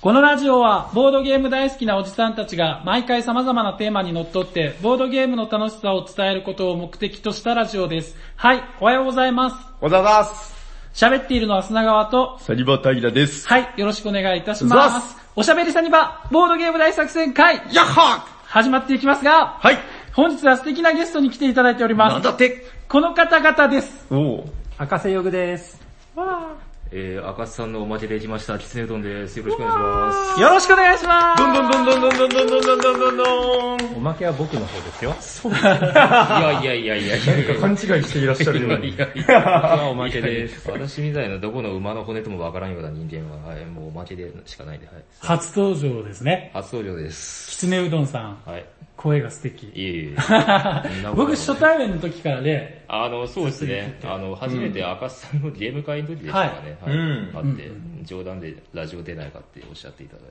このラジオはボードゲーム大好きなおじさんたちが毎回様々なテーマにのっとってボードゲームの楽しさを伝えることを目的としたラジオです。はい、おはようございます。おはようございます。喋っているのは砂川と、サニバタイラです。はい、よろしくお願いいたしま。ますおしゃべりサニバ、ボードゲーム大作戦会、やっは始まっていきますが、はい。本日は素敵なゲストに来ていただいております。なんだってこの方々です。おお。赤瀬ヨグです。えー、赤津さんのおまけできました、きつねうどんです。よろしくお願いします。よろしくお願いします。どんどんどんどんどんどんどんどんどんどんどん。おまけは僕の方ですよ。いやいやいやいやいやいや。勘違いしていらっしゃるように。いやいや僕はおまけです。私みたいなどこの馬の骨ともわからんような人間は、はい、もうおまけでしかないんで、はい。初登場ですね。初登場です。きつねうどんさん、はい。声が素敵。いえいえ。僕初対面の時からね、あの、そうですね。あの、初めて赤津さんのゲーム会の時でしたかね。はいうん会って、冗談でラジオ出ないかっておっしゃっていただ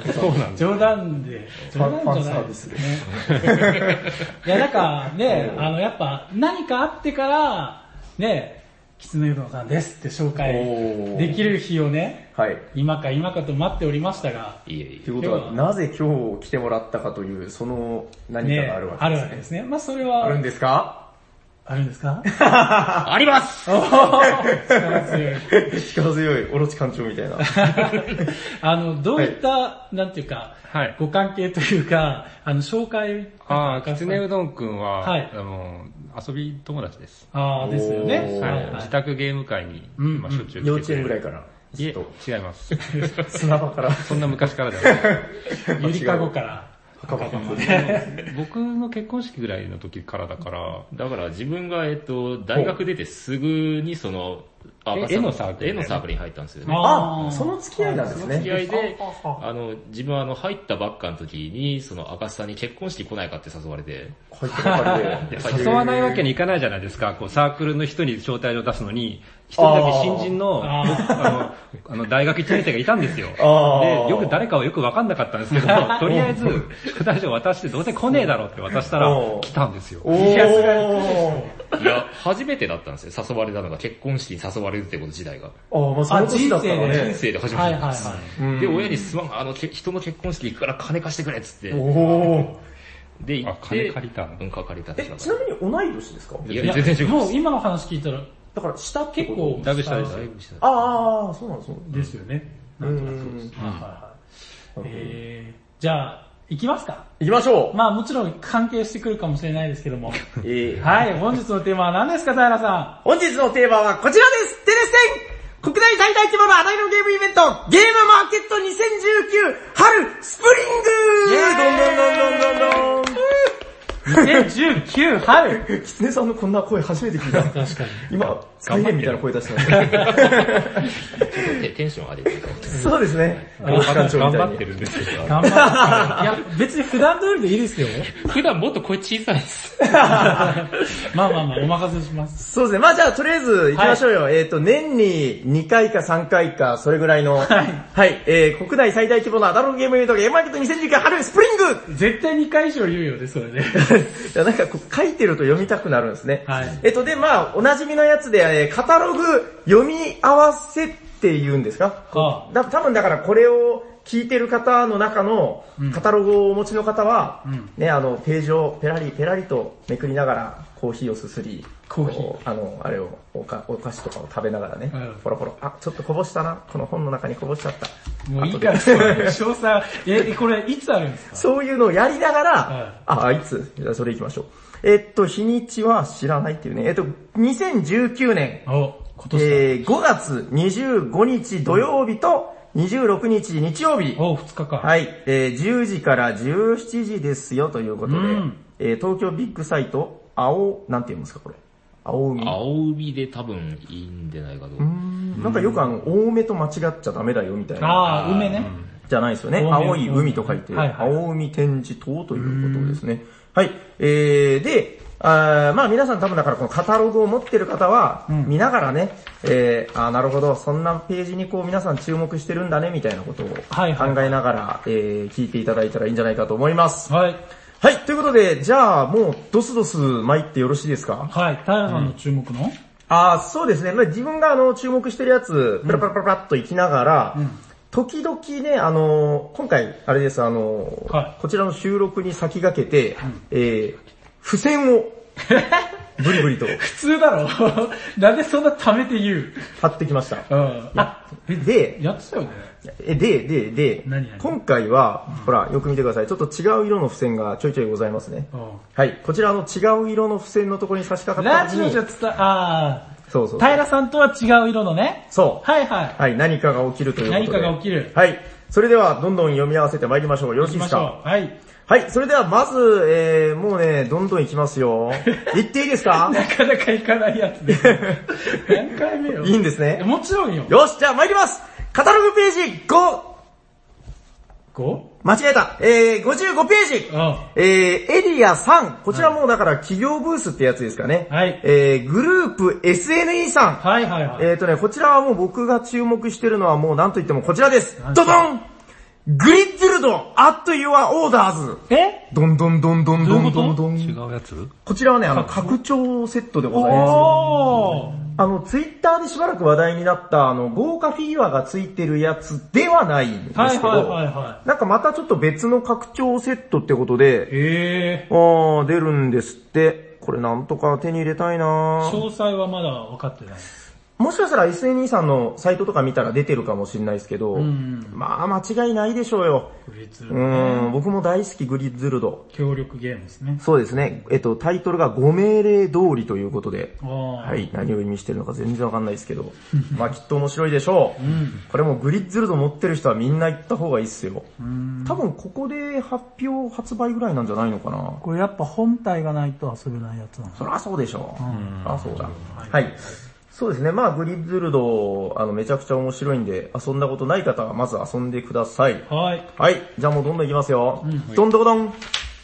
いて。そうなんです。冗談で、冗談じゃないファンサービスでね。いや、だからね、あの、やっぱ何かあってから、ね、きつねうどんさんですって紹介できる日をね、はい。今か今かと待っておりましたが、いえいということは、なぜ今日来てもらったかという、その何かね、があるわあるけですね。わけですね。まあそれは、あるんですか？あるんですか？え。あります 力強い。力強い、オロチ館長みたいな。あの、どういった、なんていうか、はい。ご関係というか、あの、紹介。あー、きつねうどんくんは、はいあの、遊び友達です。ああ、ですよね。はいはいはい自宅ゲーム会に、うんまあ、しょっちゅう幼稚園ぐらいから。いえ、違います。砂場から。そんな昔からではない。ゆりかごから。墓場まで。僕の結婚式ぐらいの時からだから、だから自分が、えっと、大学出てすぐにその、赤さん絵のサークル絵のサークルに入ったんですよね。あ、その付き合いなんですね。付き合いであの、自分はあの、入ったばっかの時に、その赤須さんに結婚式来ないかって誘われて、入ったばかりで。誘わないわけにいかないじゃないですか。こうサークルの人に招待状出すのに、一人だけ新人の、あの、あの大学1年生がいたんですよ。で、よく誰かはよくわかんなかったんですけど、とりあえず、招待状渡してどうせ来ねえだろうって渡したら来たんですよ。いや、初めてだったんですよ。誘われたのが、結婚式に誘われるってこと自体が。あー、まあその年だったね人。生で初めはいはいてです。はうんで、親にすまん、あの、け人の結婚式行くから金貸してくれっつって。おー。で、行あって、金借りたのうん、借りたんえで、すちなみに同い年ですか？いい。や、全然違う。もう今の話聞いたら、だから下結構、だいぶ下ですだいぶ下ああ、そうなんですね。ですよね。うなんとなくそうです。ん。はいはいはい。えー、じゃあ、行きますか？行きましょう。まあもちろん関係してくるかもしれないですけども。えーはい、本日のテーマは何ですか、平さ本日のテーマはこちらですテレステン国内最大規模のアナログゲームイベント、ゲームマーケット2019春スプリングどんどんどんどんどんどんん !2019 春キツネさんのこんな声初めて聞いた。確かに。今、サイレンみたいな声出してました。テテンション上げて。そうですね。頑張ってるんですけど。頑張って。いや、別に普段通りでいいですよ。普段もっと声小さいです。まあまあまあ、お任せします。そうですね。まあじゃあとりあえず行きましょうよ。えっ、と、年に2回か3回か、それぐらいの、はい、えー、国内最大規模のアナログゲームイベント、ゲームマーケット2019春スプリング絶対2回以上言うよね、それで。いやなんかこう書いてると読みたくなるんですね。はいえっと、で、まあ、おなじみのやつで、えーカタログ読み合わせって言うんですか？あだ多分だからこれを聞いてる方の中のうん。カタログをお持ちの方は、うん。ね、あの、ページをペラリペラリとめくりながらコーヒーをすすり、コーヒー。あの、あれをおか、お菓子とかを食べながらね、うん。ポロポロ、あ、ちょっとこぼしたな、この本の中にこぼしちゃった。もういいから、詳細。え、これいつあるんですか？そういうのをやりながら、はいあ、あいつ、じゃあそれ行きましょう。えっと、日にちは知らないっていうね。えっと、2019年、お、今年だ。えー5月25日土曜日と26日日曜日、お、2日間。はい、えー10時から17時ですよということで、うんえー東京ビッグサイト、青、なんて言うんですかこれ。青海。青海で多分いいんじゃないかと。うーんなんかよくあの、青梅と間違っちゃダメだよみたいな。あー、梅ね。じゃないですよね。青い海と書いて、はいはい青海展示島ということですね。はい。えー、で、あーまあ皆さん多分だからこのカタログを持ってる方は、うん見ながらね、えー、あーなるほど、そんなページにこう皆さん注目してるんだね、みたいなことを考はいはいえながら、えー、聞いていただいたらいいんじゃないかと思います。はい。はい、ということで、じゃあもうドスドス参ってよろしいですか？はい。平さんの注目の、あーそうですね。まあ自分があの注目してるやつ、プラプラプラプラっと行きながら、うん時々ね、あのー今回、あれです、あのーはいこちらの収録に先駆けて、えー、付箋を、ブリブリと普通だろ なんでそんな貯めて言う？貼ってきました。うん。あ、で、やってたよね。えで、で、で今回は、ほら、よく見てください。ちょっと違う色の付箋がちょいちょいございますね。うはい、こちらの違う色の付箋のところに差し掛ん。ラかった時に、ジオじゃ伝あそうそうー、平さんとは違う色のね。そう。はいはい。はい、何かが起きるということで。何かが起きるはい。それでは、どんどん読み合わせて参りましょう。よろしいですか？はい。はい、それではまず、えー、もうね、どんどん行きますよ。行っていいですか？なかなか行かないやつで。何回目よ？いいんですね。もちろんよ。よし、じゃあ参りますカタログページ 5! 5? 間違えた。えー、55ページうん。えー、エリア3。こちらもうだから企業ブースってやつですかね。はいえー、グループ SNE さん。はいはいはい。えーとね、こちらはもう僕が注目してるのはもう何と言ってもこちらです何。ドドングリッズルドアット your orders! え？どんどんどんどんどんどんどん。違うやつ？こちらはね、あの、拡張セットでございます。おー。あの、ツイッターでしばらく話題になった、あの、豪華フィギュアがついてるやつではないんですけど、はいはいはいはなんかまたちょっと別の拡張セットってことで、えあー出るんですって。これなんとか手に入れたいー。な詳細はまだ分かってない。もしかしたら SNE さんのサイトとか見たら出てるかもしれないですけど、んまあ間違いないでしょうよ。グリッズうルね。ん、僕も大好きグリッズルド。協力ゲームですね。そうですね。えっと、タイトルがご命令通りということで、ははい、何を意味してるのか全然わかんないですけど、まあきっと面白いでしょう。これもグリッズルド持ってる人はみんな行った方がいいっすよ。多分ここで発表発売ぐらいなんじゃないのかな。これやっぱ本体がないと遊べないやつなの。そりゃそうでしょう。そりゃそうだ。はい。そうですね。まあ、グリッズルド、あの、めちゃくちゃ面白いんで、遊んだことない方はまず遊んでください。はい。はい。じゃあもうどんどんいきますよ。どんどこどん。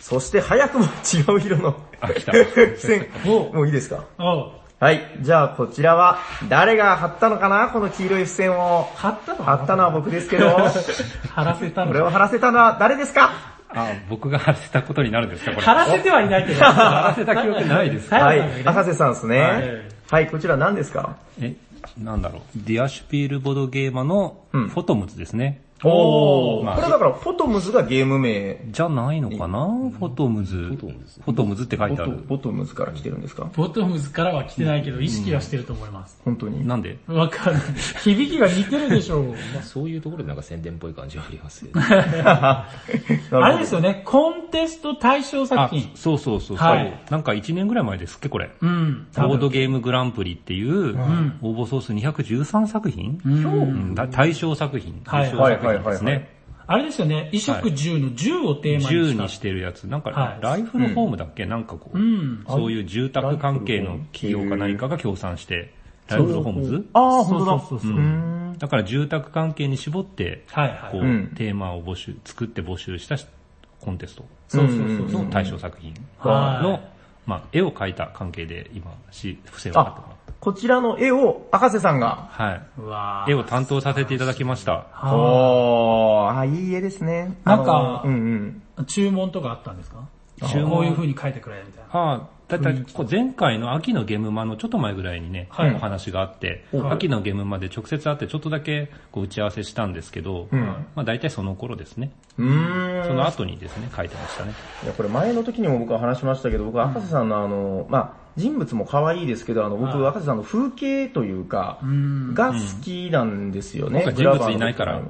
そして早くも違う色のあ、来た。もういいですか？はい。じゃあこちらは、誰が貼ったのかな？この黄色い付箋を。貼ったの貼ったのは僕ですけど、貼らせたのこれを貼らせたのは誰ですか？あ、僕が貼らせたことになるんですか？これ。貼らせてはいないけど。貼らせた記憶ないです。はい平さんがね。赤瀬さんですはいね。はい、こちら何ですか？え、なんだろう。ディアシュピールボードゲーマのうんフォトムズですね。おー。まあこれだから、フォトムズがゲーム名。じゃないのかな？フォトムズ。フォトムズって書いてある。フォトムズから来てるんですか？ボトムズからは来てないけど、意識はしてると思います。本当に？なんで？わかんない。響きが似てるでしょう。まあそういうところでなんか宣伝っぽい感じはありますね。あ あれですよね、コンテスト対象作あ品。、そうそうそう。はいなんか1年ぐらい前ですっけこれ。うん。ボードゲームグランプリっていう、応募総数213作品、うんうんだ対象作品。はい対象作品ですはいはいはいはいね。あれですよね、衣食住の銃をテーマにした。銃にしてるやつ。なんか、はい。ライフルホームだっけ、なんかこう、うん。そういう住宅関係の企業か何かが協賛して、ライフルホームズ？あー、本当だ。そうそうそうそう。うん。だから住宅関係に絞って、はいはい。こう、うん。テーマを募集、作って募集したコンテスト。そうそうそう。の対象作品はい。の、まあ、絵を描いた関係で今、し、不正を貼ってもらっこちらの絵を赤瀬さんが。た。はうわい。絵を担当させていただきました。はおー、あ、いい絵ですね。なんかうんうん。い注文とかあったんですか？注文こういう風に書いてくれ、みたいな。ああ、だいたいこう前回の秋のゲームマのちょっと前ぐらいにね、はいお話があって、はい秋のゲームマで直接会ってちょっとだけこう打ち合わせしたんですけど、うんまあ大体その頃ですね。うーん。その後にですね、書いてましたね。いや、これ前の時にも僕は話しましたけど、僕は赤瀬さんのあの、まあ、人物も可愛いですけど、あの、僕、はい。赤瀬さんの風景というか、うん。が好きなんですよね。人物いないから。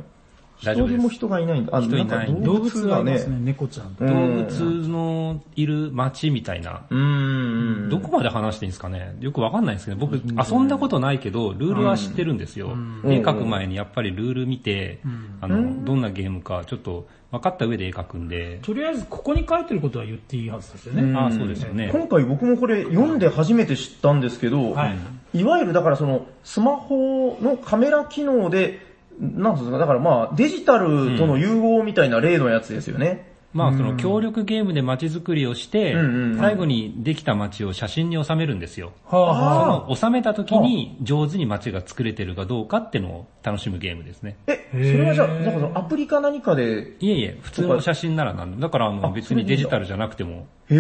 一人も人がいないんだ。あ、人いない。動物ががね猫ちゃん動物のいる街みたいな、うーん。どこまで話していいんですかね。よくわかんないんですけど、僕遊んだことないけど、ルールは知ってるんですよ。ん。絵描く前にやっぱりルール見て、あの、どんなゲームかちょっと分かった上で絵描くんで、とりあえず、ここに書いてることは言っていいはずですよね。うんああ、そうですよね。今回僕もこれ読んで初めて知ったんですけど、はいいわゆるだからそのスマホのカメラ機能で、なんですか、だからまあデジタルとの融合みたいな例のやつですよね。まあその協力ゲームで街づくりをして最後にできた街を写真に収めるんですよ。その収めた時に上手に街が作れてるかどうかっていうのを楽しむゲームですね。え、それはじゃあ、なんかそのアプリか何かで、いえいえ、普通の写真ならなんだ。だからあのあ別にデジタルじゃなくても、へ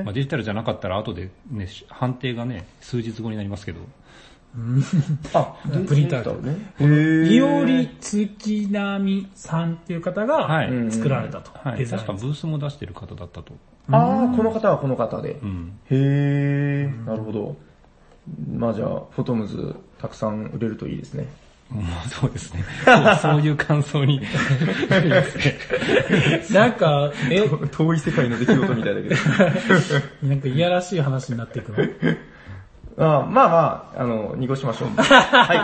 ーまあ、デジタルじゃなかったら後でね、判定がね、数日後になりますけど、あ、プリンターでね。へーいおり月並さんっていう方がはい作られたと。はい。デザイン確かブースも出してる方だったと。ああ、この方はこの方で。うん。へー、なるほど。まあじゃあ、フォトムズたくさん売れるといいですね。ま あそうですね。そうそういう感想に。なんか、え、遠い世界の出来事みたいだけど。なんかいやらしい話になっていくの？あまあまあ、あの、濁しましょう。は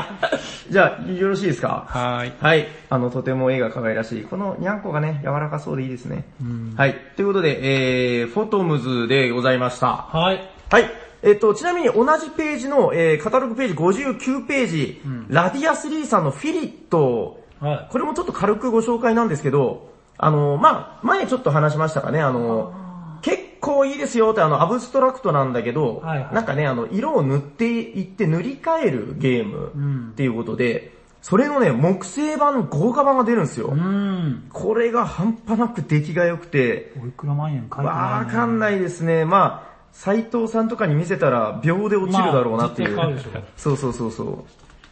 い。じゃあ、よろしいですか？はーい。はい。あの、とても絵が可愛らしい。このニャンコがね、柔らかそうでいいですね。はい。ということで、えー、フォトムズでございました。はい。はい。えっと、ちなみに同じページの、えー、カタログページ59ページ、ラディアスリーさんのフィリット、はい。これもちょっと軽くご紹介なんですけど、あの、まあ、前ちょっと話しましたかね、あの、結構いいですよってあの、アブストラクトなんだけど、はいはいなんかね、あの、色を塗っていって塗り替えるゲームっていうことで、それのね、木製版、豪華版が出るんですよ。うん。これが半端なく出来が良くて、おいくら万円書いてない、わかんないですね。まあ、斎藤さんとかに見せたら秒で落ちるだろうなっていう。まあそうそうそうそう。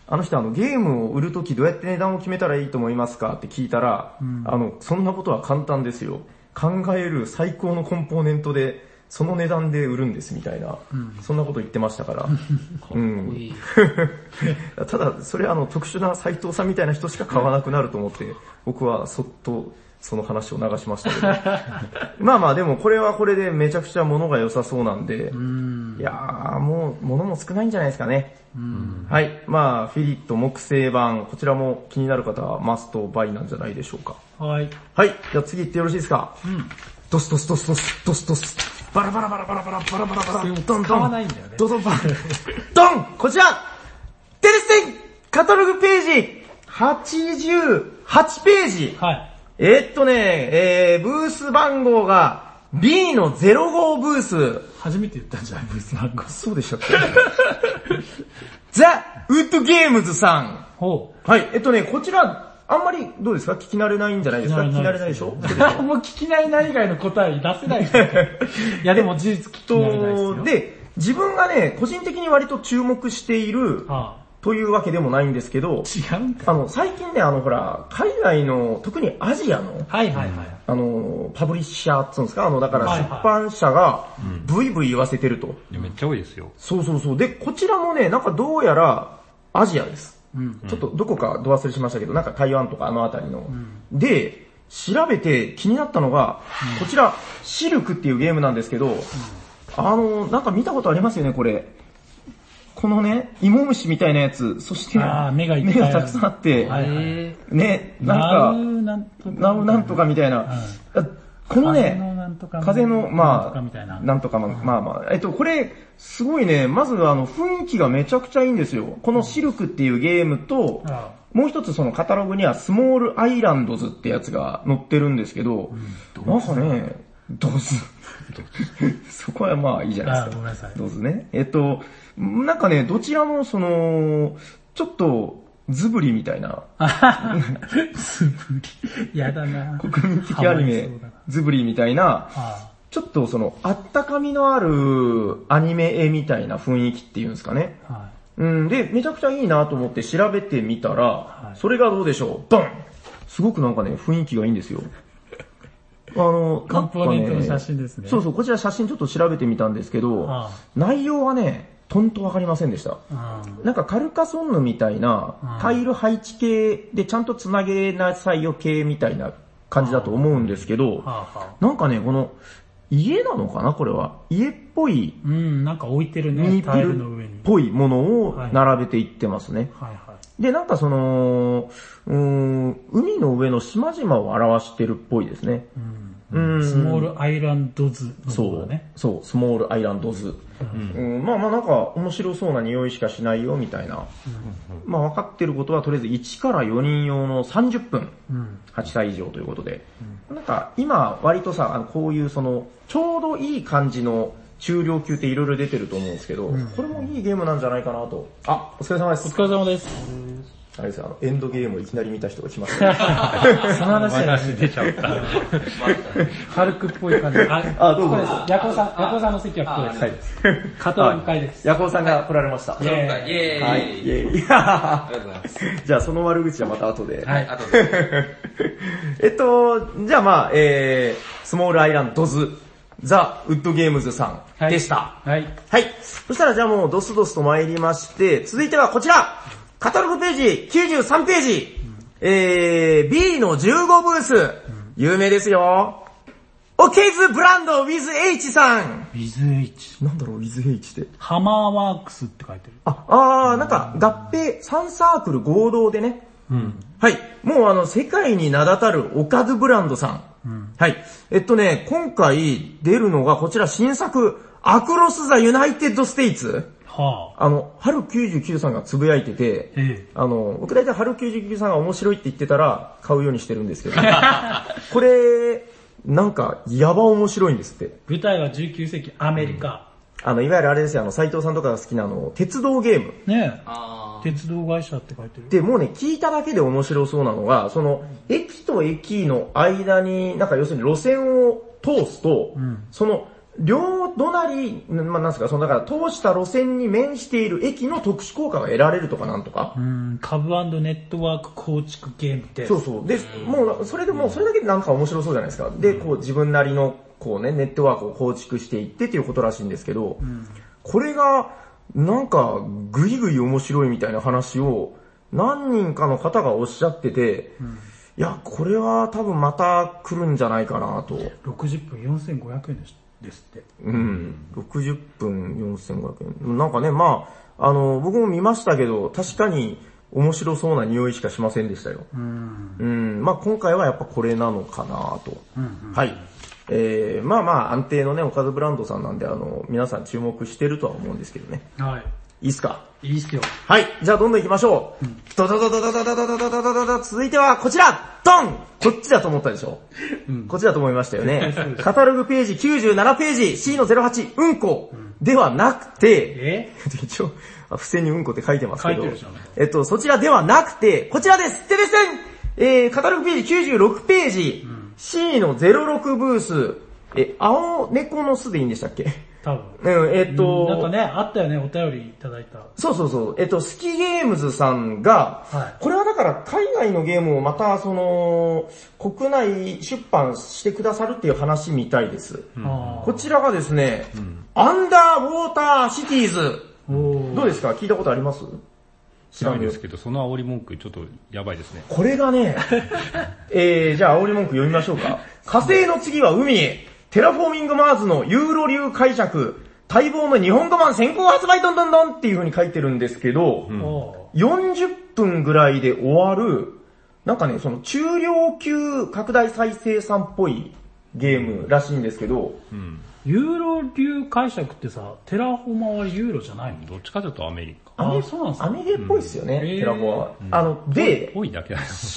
あの人あのゲームを売るときどうやって値段を決めたらいいと思いますかって聞いたら、あの、そんなことは簡単ですよ。考える最高のコンポーネントで、その値段で売るんですみたいな、そんなこと言ってましたから。うん、ただ、それはあの特殊な斎藤さんみたいな人しか買わなくなると思って、僕はそっとその話を流しましたけど。まあまあでもこれはこれでめちゃくちゃ物が良さそうなんで、いやーもう物も少ないんじゃないですかね。はい。まあフィリット木製版、こちらも気になる方はマストバイなんじゃないでしょうか。はい。はい。じゃあ次行ってよろしいですか？ドスドスドスドス、ドスドス。バラバラバラバラバラバラバラバラ。ドンドン。使わないんだよねドドンバン。ドンこちらテレステンカタログページ !88 ページはい。えーっとね、えー、ブース番号が B の05ブース。初めて言ったんじゃない？ブース番号。そうでしたっけ？ザ・ウッドゲームズさん。ほう。はい。えっとね、こちら、あんまりどうですか？聞き慣れないんじゃないですか？聞き慣れないでしょ？もう聞き慣れない以外の答え出せない人 いやでも事実聞き慣れないですよ。と、で、自分がね、個人的に割と注目しているあというわけでもないんですけど、あ、違うんか。あの、最近ね、あの、ほら、海外の、特にアジアの、はいはいはい。あの、パブリッシャーっつうんですか？あの、だから出版社が、ブイブイ言わせてると。いやめっちゃ多いですよ。そうそうそう。で、こちらもね、なんかどうやら、アジアです。うん。ちょっとどこかど忘れしましたけど、なんか台湾とかあのあたりの。で、調べて気になったのが、こちら、シルクっていうゲームなんですけど、あの、なんか見たことありますよね、これ。このね、芋虫みたいなやつ、そして、目がいっぱいあるたくさんあって。ね、ななんか。か、なうなんとかみたいな。あこのね。風の、まあ、。なんとかの、まあまあ、えっと、これ、すごいね、まずあの、雰囲気がめちゃくちゃいいんですよ。このシルクっていうゲームと、あもう一つそのカタログにはスモールアイランドズってやつが載ってるんですけど、なんかね、ドズ。そこはまあいいじゃないですか。ドズね。えっと、なんかね、どちらもその、ちょっと、ズブリみたいな、あ。すぶり。やだな。国民的アニメズブリみたいな、あちょっとその、あったかみのあるアニメ絵みたいな雰囲気っていうんですかね。あ。はうん、で、めちゃくちゃいいなと思って調べてみたら、はいそれがどうでしょうドンすごくなんかね、雰囲気がいいんですよ。あの、い。コンポーネントの写真ですね。そうそう、こちら写真ちょっと調べてみたんですけど、あ内容はね、とんとわかりませんでした。あ。なんかカルカソンヌみたいなうんタイル配置系でちゃんとつなげなさいよ系みたいな感じだと思うんですけど。なんかね、この家なのかなこれは。家っぽいうん、なんか置いてるミね、タイルルの上にっ。ぽいものを並べていってますね。はいはで、なんかその、うーん、海の上の島々を表してるっぽいですね。い。ううん。んスモールアイランドズのそう、方だね。そう、スモールアイランドズ。うんまあまあなんか面白そうな匂いしかしないよみたいな。まあ分かってることはとりあえず1から4人用の30分。うん。8歳以上ということで。なんか今割とさ、あのこういうその、ちょうどいい感じの中量級っていろいろ出てると思うんですけど、これもいいゲームなんじゃないかなと。あ、お疲れ様です。お疲れ様です。あれですよ、あの、エンドゲームをいきなり見た人が来ましたね。その話話出ちゃった。ハルクっぽい感じ。あ、あ、どうぞ。ヤコウさん、ヤコウさんの席はここです。はい。カトログ会です。ヤコウさんが来られました。イェーイイェーイはい、イェイ。ありがとうございます。じゃあその悪口はまた後で。はい。あとで。えっと、じゃあまあ、えー、スモールアイランドズ、ザ・ウッドゲームズさんでした。はい。はい。そしたらじゃあもうドスドスと参りまして、続いてはこちらカタログページ93ページ、えー、B の15ブース、有名ですよ。オケーズブランド with H さん。ウィズ H。なんだろう、with H って。ハマーワークスって書いてる。あ、あー、なんか合併、3サークル合同でね。はい。もうあの、世界に名だたるオカズブランドさん。はい。えっとね、今回出るのがこちら新作、 Across the United States。はあ。あの、春99さんがつぶやいてて、ええ。あの、僕大体春99さんが面白いって言ってたら買うようにしてるんですけど、これ、なんか、やば面白いんですって。舞台は19世紀アメリカ。あの、いわゆるあれですよ、あの、斎藤さんとかが好きなあの、鉄道ゲーム。ね。鉄道会社って書いてる。で、もうね、聞いただけで面白そうなのが、その、駅と駅の間に、なんか要するに路線を通すと、その、両隣、まあ、なんですか、その、だから通した路線に面している駅の特殊効果が得られるとかなんとか？うん、株ネットワーク構築ゲームです。そうそう。で、もう、それでもう、それだけでなんか面白そうじゃないですか。で、こう、自分なりの、こうね、ネットワークを構築していってっていうことらしいんですけど、これが、なんか、ぐいぐい面白いみたいな話を、何人かの方がおっしゃってて、いや、これは多分また来るんじゃないかなと。60分4500円ですですって。うん。60分4500円。なんかね、まあ、あの、僕も見ましたけど、確かに面白そうな匂いしかしませんでしたよ。うん。うん、まあ今回はやっぱこれなのかなと。はい。えー、まあまあ安定のね、おかずブランドさんなんで、あの、皆さん注目してるとは思うんですけどね。はいいっすか？い。いいっすよ。はい。じゃあどんどん行きましょう。ドドドドドドドドドドドドドド続いてはこちらドンこっちだと思ったでしょ、こっちだと思いましたよね。カタログページ97ページ C の08うんこではなくて、え一応、あ付箋にうんこって書いてますけど、えっと、そちらではなくて、こちらですてれせんえー、カタログページ96ページ、C の06ブース、え、青猫の巣でいいんでしたっけ？多分。うん、えっと、なんかね、あったよね、お便りいただいた。そうそうそう。えっと、スキゲームズさんが、はいこれはだから海外のゲームをまたその、国内出版してくださるっていう話みたいです。あこちらがですね、アンダーウォーターシティーズ。どうですか？聞いたことあります？知らないですけど、その煽り文句ちょっとやばいですね。これがね、えー、じゃあ煽り文句読みましょうか。火星の次は海へ。Terraforming Mars のユーロ流解釈。待望の日本語版先行発売どんどんどんっていう風に書いてるんですけど、ーお40分ぐらいで終わる、なんかね、その中量級拡大再生産っぽいゲームらしいんですけど、うん。ユーロ流解釈ってさ、テラフォマはユーロじゃないの？どっちかというとアメリカ。アメあそうなんですか？アメゲっぽいっすよね、うんテラフォは。あの、で。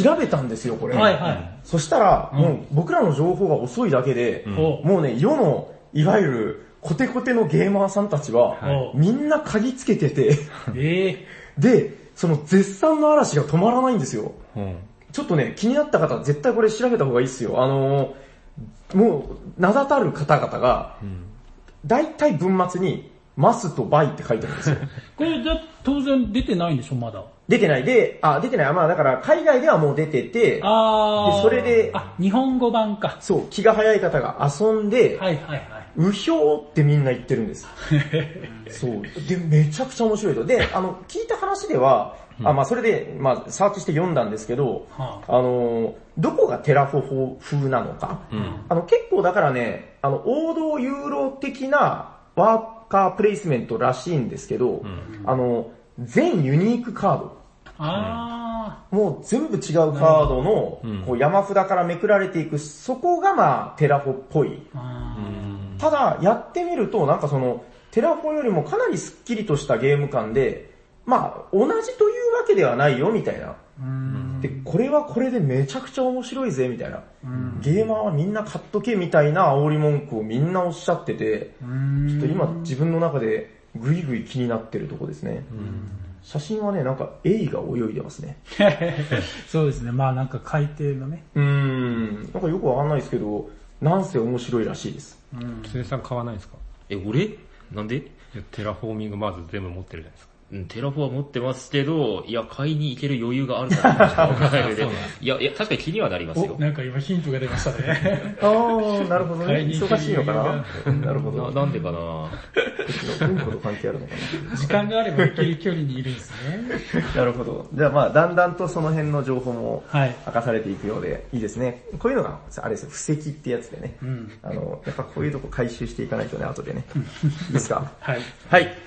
調べたんですよ、これ。はいはい。そしたら、もう僕らの情報が遅いだけで、おもうね、世の、いわゆる、コテコテのゲーマーさんたちは、はいみんな鍵つけてて、えで、その絶賛の嵐が止まらないんですよ。うん。ちょっとね、気になった方、絶対これ調べた方がいいっすよ。あのーもう、名だたる方々が、大体文末に、マスとバイって書いてあるんですよ。ー、これじゃ当然出てないんでしょ、まだ。出てないで、あ、出てない。まあだから、海外ではもう出てて、あー。でそれであ、日本語版か。そう、気が早い方が遊んで、はいはいはい。うひょーってみんな言ってるんです。そう。で、めちゃくちゃ面白いと。で、あの、聞いた話では、あ、まあそれで、まあサーチして読んだんですけど、はあの、どこがテラフォ風なのか、あの、結構だからね、あの、王道ユーロ的なワーカープレイスメントらしいんですけど、あの、全ユニークカード、あもう全部違うカードの、こう山札からめくられていく、そこがまあテラフォっぽい。ただ、やってみると、なんかその、テラフォよりもかなりスッキリとしたゲーム感で、まあ、同じというわけではないよ、みたいな。で、これはこれでめちゃくちゃ面白いぜ、みたいな。ゲーマーはみんな買っとけ、みたいな煽り文句をみんなおっしゃってて、ちょっと今自分の中でぐいぐい気になってるとこですね。写真はね、なんかエイが泳いでますね。そうですね。まあなんか海底のね。うーん、なんかよくわかんないですけど、なんせ面白いらしいです。キツネさん買わないんですか？え、俺？なんで？いや Terraforming Mars 全部持ってるじゃないですか。うん、テラフォは持ってますけど、いや、買いに行ける余裕があるかどうかしかわからないので、いや、いや、確かに気にはなりますよ。なんか今ヒントが出ましたね。あー、なるほどね。忙しいのかな。なるほど。ななんでかな。うん。こと関係あるのか時間があれば行ける距離にいるん。ですね。ななるほど。じゃあまあ、だん。だん。とその辺の情報もはい。明かされていくようで、いいですね。こういうのが、あれですよ、布石ってやつでね。うん。あの、やっぱこういうとこ回収していかないとね、後でね。いいですかはい。はい。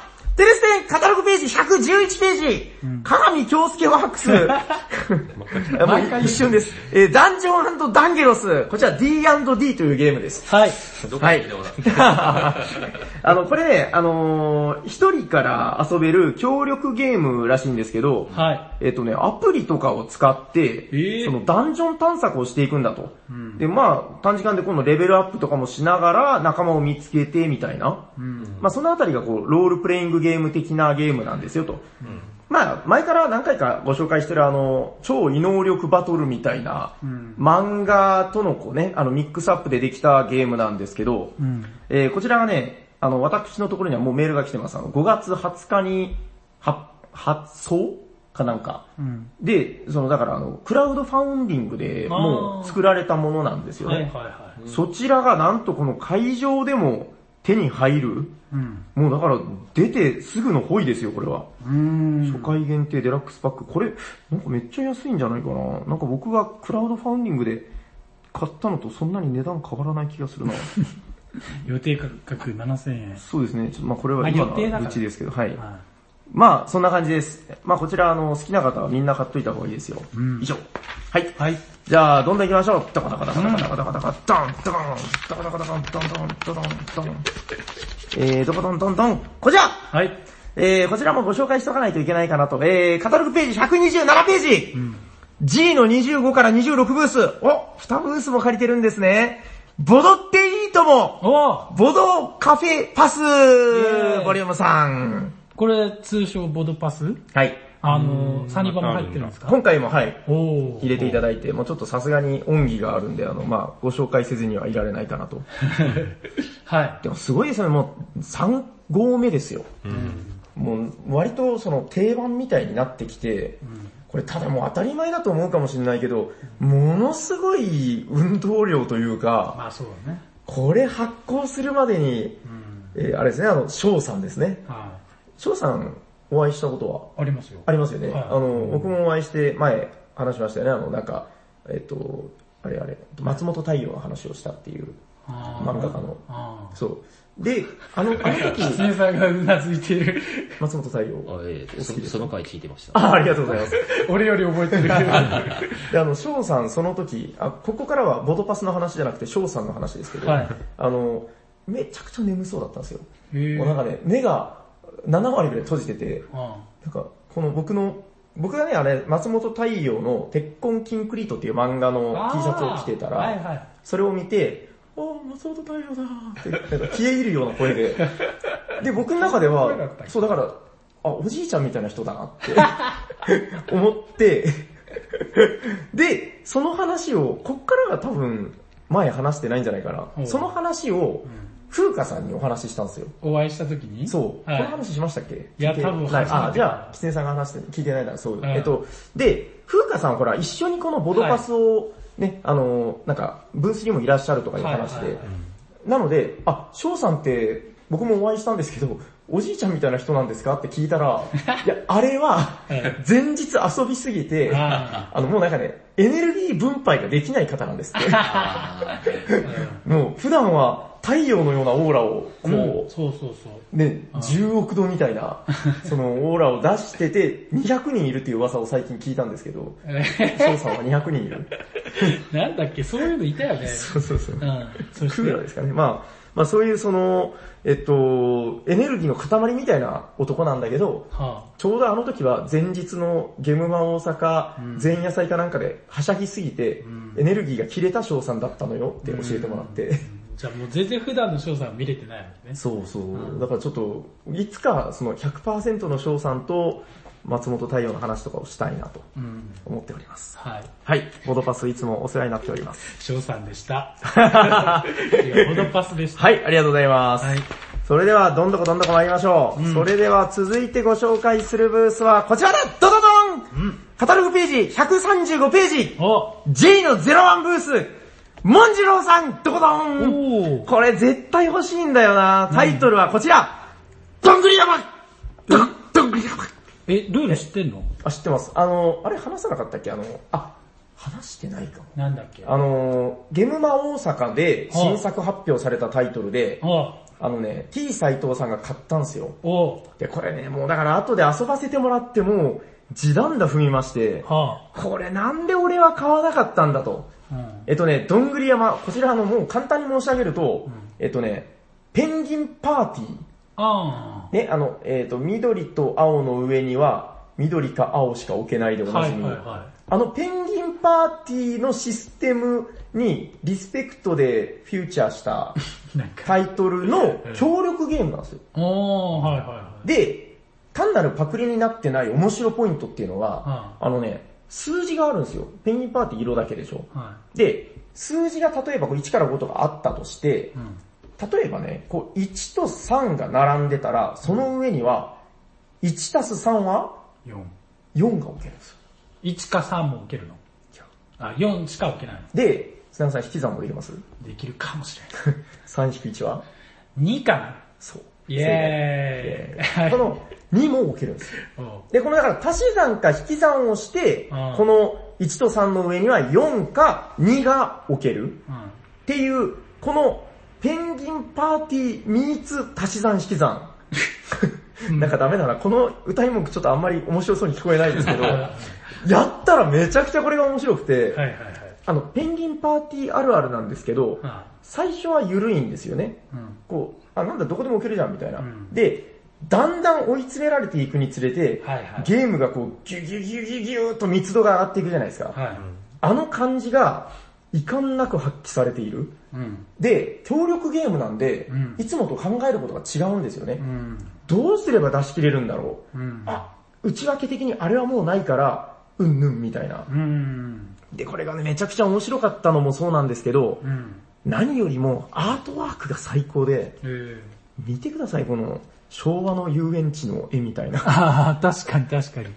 テレステンカタログページ111ページ、鏡京介ワークス。もう一瞬です。えーダンジョンダンゲロス。こちら D&D というゲームです。はい。どこで聞いあの、これね、あのー一人から遊べる協力ゲームらしいんですけど、はい。えっ、とね、アプリとかを使って、えーそのダンジョン探索をしていくんだと。で、まあ、短時間で今度レベルアップとかもしながら仲間を見つけてみたいな。まあ、そのあたりがこう、ロールプレイングゲーム的なゲームなんですよと。まあ、前から何回かご紹介してるあの、超異能力バトルみたいな、漫画とのこうね、あの、ミックスアップでできたゲームなんですけど、うん。えーこちらがね、あの、私のところにはもうメールが来てます。あの、5月20日に、は、発送かなんか。うん。で、その、だからあの、クラウドファウンディングでもう作られたものなんですよはいはいね。はそちらがなんとこの会場でも手に入る。い。うん。もうだから出てすぐのホイですよ、これは。初回限定デラックスパック。これ、なんかめっちゃ安いんじゃないかな。なんか僕がクラウドファウンディングで買ったのとそんなに値段変わらない気がするな。予定価格7000円。そうですね。ちょっとまあこれはあ今のうちですけど、はい。はまあ、そんな感じです。まあ、こちら、あの、好きな方はみんな買っといた方がいいですよ。ん以上。はい。い。はい。じゃあ、どんどん行きましょう。ドコドコドコドコドコドコドコ、ドン、ドン、ドコドコドコン、ドン、ドン、ン、ドン。えー、ドコドン、ドン、ドン。こちらはい。えー、こちらもご紹介しておかないといけないかなと。えー、カタログページ127ページ、!G の25から26ブース。お !2 ブースも借りてるんですね。ボドっていいともおボドカフェパスボリューム3。これ通称ボドパス？はい。あの、サニバも入ってるんですか？今回もはい、おー入れていただいて、もうちょっとさすがに恩義があるんで、あの、まあ、ご紹介せずにはいられないかなと。はい。でもすごいですよね、もう3号目ですよ。もう割とその定番みたいになってきて、これただもう当たり前だと思うかもしれないけど、ものすごい運動量というか、まあそうだね。これ発行するまでに、えーあれですね、あの、翔さんですね。は翔さんお会いしたことは？い。ありますよ。ありますよね。はいあの、僕もお会いして前話しましたよね。あの、なんか、えっと、あれあれ、松本太陽の話をしたっていうあ漫画家の。あそう。で、あの、あの時、ー。先生がうなずいてる。松本太陽。あええそその回聞いてました。あありがとうございます。俺より覚えてる。で、あの、翔さんその時、あ、ここからはボドパスの話じゃなくて翔さんの話ですけど、はいあの、めちゃくちゃ眠そうだったんですよ。へーもうなんかね、目が7割ぐらい閉じてて、あなんか、この僕の、僕がね、あれ、松本太陽の鉄痕キンクリートっていう漫画の T シャツを着てたら、はいはい。それを見て、ああ、松本太陽だーって、なんか消え入るような声で。で、僕の中ではそうだから、あ、おじいちゃんみたいな人だなって 思って、で、その話を、こっからが多分、前話してないんじゃないかな。うんその話を、風花さんにお話ししたんですよ。お会いした時に？そう。はい。この話しましたっけ？いや聞て多分話してあ、じゃあ、キツネさんが話して、聞いてないならそう。ん。えっと、で、風花さんほら、一緒にこのボドパスを、ね、あの、なんか、ブースにもいらっしゃるとかいう話ではいはい。はい、なので、あ、翔さんって、僕もお会いしたんですけど、おじいちゃんみたいな人なんですかって聞いたら、いや、あれははい、前日遊びすぎて、ああの、もうなんかね、エネルギー分配ができない方なんですって。もう、普段は太陽のようなオーラを、こう、うんそうそうそう。ね、10億度みたいな、そのオーラを出してて、200人いるっていう噂を最近聞いたんですけど、翔さんは200人いる。なんだっけ、そういうのいたよね。そうそうそう。うん。そしクーラーて、ですかね。まあ、まあそういうその、えっと、エネルギーの塊みたいな男なんだけど、はちょうどあの時は前日のゲムマ大阪前夜祭かなんかではしゃぎすぎて、エネルギーが切れた翔さんだったのよって教えてもらって、あ。じゃあもう全然普段の翔さんは見れてないもんね。そうそう。だからちょっと、いつかその100%の翔さんと松本太陽の話とかをしたいなとうん。思っております。はい。はい。ボドパスいつもお世話になっております。翔さんでした。いや、ホドパスでした。はい、ありがとうございます。はい。それでは、どんどこどんどこ参りましょう。それでは続いてご紹介するブースはこちらだドドドン、カタログページ135ページお J の01ブースモンジローさんドコドン。おー。これ絶対欲しいんだよな。タイトルはこちら、どんぐり山どん、どんぐり山え、ルール知ってんの？あ、知ってます。あの、あれ話さなかったっけ？あの、あ、話してないかも。なんだっけ？あの、ゲムマ大阪で新作発表されたタイトルで、おあのね、T 斎藤さんが買ったんですよ。おで、これね、もうだから後で遊ばせてもらっても、時短だ踏みまして、はこれなんで俺は買わなかったんだと。あ。うん。えっとね、どんぐり山、こちらあのもう簡単に申し上げると、えっとね、ペンギンパーティー。あね、あの、えっ、と、緑と青の上には、緑か青しか置けないでおないじみ。はいはあのペンギンパーティーのシステムにリスペクトでフューチャーした。タイトルの協力ゲームなんですよ。はいはいはい。で、単なるパクリになってない面白ポイントっていうのは、はあのね、数字があるんですよ。ペンギンパーティー色だけでしょ。はで、数字が例えばこう1から5とかあったとしてい。、うん。例えばね、こう1と3が並んでたら、その上には、1たす3は4。4が置けるんですよ。1か3も受けるの？あ、4しか受けないの。で、砂山さん引き算もできます？できるかもしれない。?3 引く1は？2かなそう。イエーイ。この2も置けるんですよ。で、このだから足し算か引き算をしてうん、この1と3の上には4か2が置ける。うん。っていう、このペンギンパーティーミーツ足し算引き算。なんかダメだな。この歌い文句ちょっとあんまり面白そうに聞こえないですけど、やったらめちゃくちゃこれが面白くて、はいはいはい。あの、ペンギンパーティーあるあるなんですけど、は最初は緩いんですよね。い。うん。こう、あ、なんだ、どこでも置けるじゃん、みたいな。うんで、だんだん追い詰められていくにつれて、はいはい。ゲームがこう、ギュギュギュギュギューっと密度が上がっていくじゃないですか。はい。あの感じが、遺憾なく発揮されている。うん。で、協力ゲームなんで、うんいつもと考えることが違うんですよね。うん。どうすれば出し切れるんだろう。うん。あ、内訳的にあれはもうないから、うんぬんみたいな。うん。で、これがね、めちゃくちゃ面白かったのもそうなんですけど、うん。何よりもアートワークが最高で、え見てください、この昭和の遊園地の絵みたいな。ああ、確かに確かに。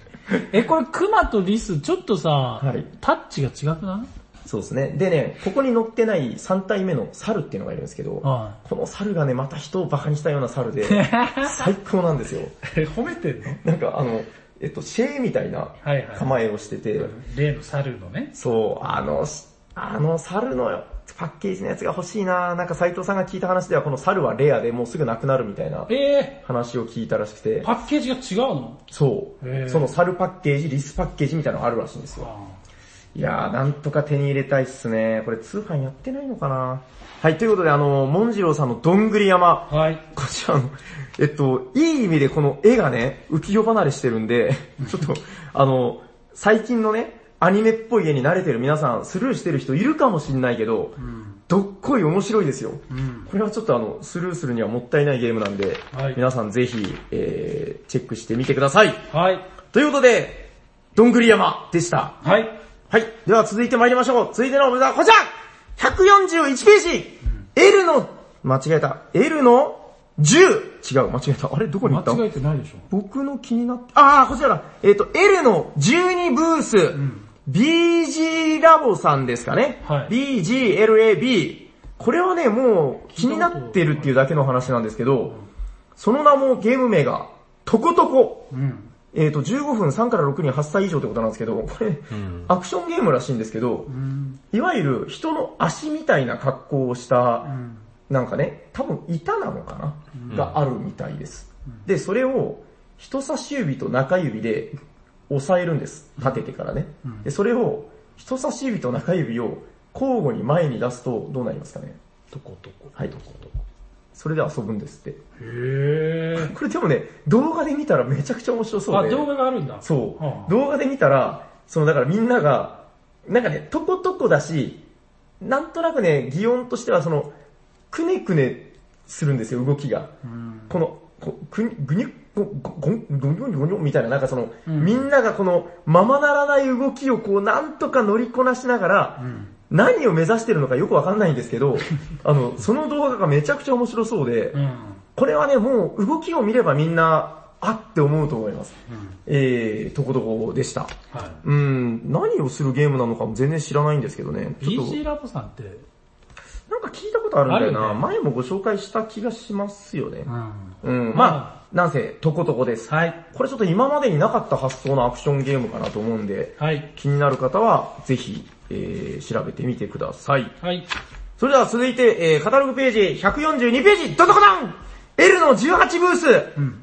え、これクマとリス、ちょっとさ、はいタッチが違くない？そうですね。でね、ここに載ってない3体目の猿っていうのがいるんですけど、はこの猿がね、また人をバカにしたような猿で、最高なんですよ。い。え、褒めてんの？なんかあの、えっと、シェーみたいなはいはい。構えをしてて、例の猿のね。そう、あの、あの猿のパッケージのやつが欲しいな。なんか斉藤さんが聞いた話ではこの猿はレアでもうすぐなくなるみたいなえ話を聞いたらしくて。ー、、パッケージが違うの？そう、その猿パッケージ、リスパッケージみたいなのがあるらしいんですよ。いやー、なんとか手に入れたいっすね。これ通販やってないのかな？はい、ということであの、モンジローさんのどんぐり山、はい。こちらの、えっと、いい意味でこの絵がね、浮世離れしてるんで、ちょっと、あの、最近のね、アニメっぽい絵に慣れてる皆さん、スルーしてる人いるかもしんないけど、どっこい面白いですよ。うん。これはちょっとあの、スルーするにはもったいないゲームなんで、はい皆さんぜひ、えー、チェックしてみてください。はい。ということで、どんぐり山でした。はい。はい。では続いて参りましょう。続いての無駄はこちら !141 ページ、!L の、間違えた。L の 10! 違う、間違えた。あれどこに行った？間違えてないでしょ。僕の気になって、あー、こちらだ。えっ、と、L の12ブース、BG ラボさんですかね。はい BGLAB。これはね、もう気になってるっていうだけの話なんですけど、その名もゲーム名が、トコトコ。うん。えっ、と、15分3から6人8歳以上ってことなんですけど、これ、アクションゲームらしいんですけど、うん。いわゆる人の足みたいな格好をした、うん。なんかね、多分板なのかな、があるみたいです。で、それを人差し指と中指で押さえるんです。立ててからね。で、それを人差し指と中指を交互に前に出すとどうなりますかねとことこ。はい。それで遊ぶんですって。へー。これでもね、動画で見たらめちゃくちゃ面白そうあ、で。動画があるんだ。そう、はあ動画で見たら、そのだからみんなが、なんかね、とことこだし、なんとなくね、擬音としてはその、くねくねするんですよ、動きが。この、こぐにぐにゅ、ご、ご、ごん、ごにょごにょごにょみたいな、なんかその、みんながこの、ままならない動きをこう、なんとか乗りこなしながら、何を目指してるのかよくわかんないんですけど、あの、その動画がめちゃくちゃ面白そうで、うん。これはね、もう動きを見ればみんな、あって思うと思います。えー、とことこでした。はい。うん、何をするゲームなのかも全然知らないんですけどね。ちょっと BG ラボさんって、なんか聞いたことあるんだよな。前もご紹介した気がしますよね。うん。うん、まあ、なんせ、とことこです。はい。これちょっと今までになかった発想のアクションゲームかなと思うんで、はい。気になる方は、ぜひ、えー、調べてみてください。はい。それでは続いて、えー、カタログページ142ページ、どんどこどん !L の18ブース、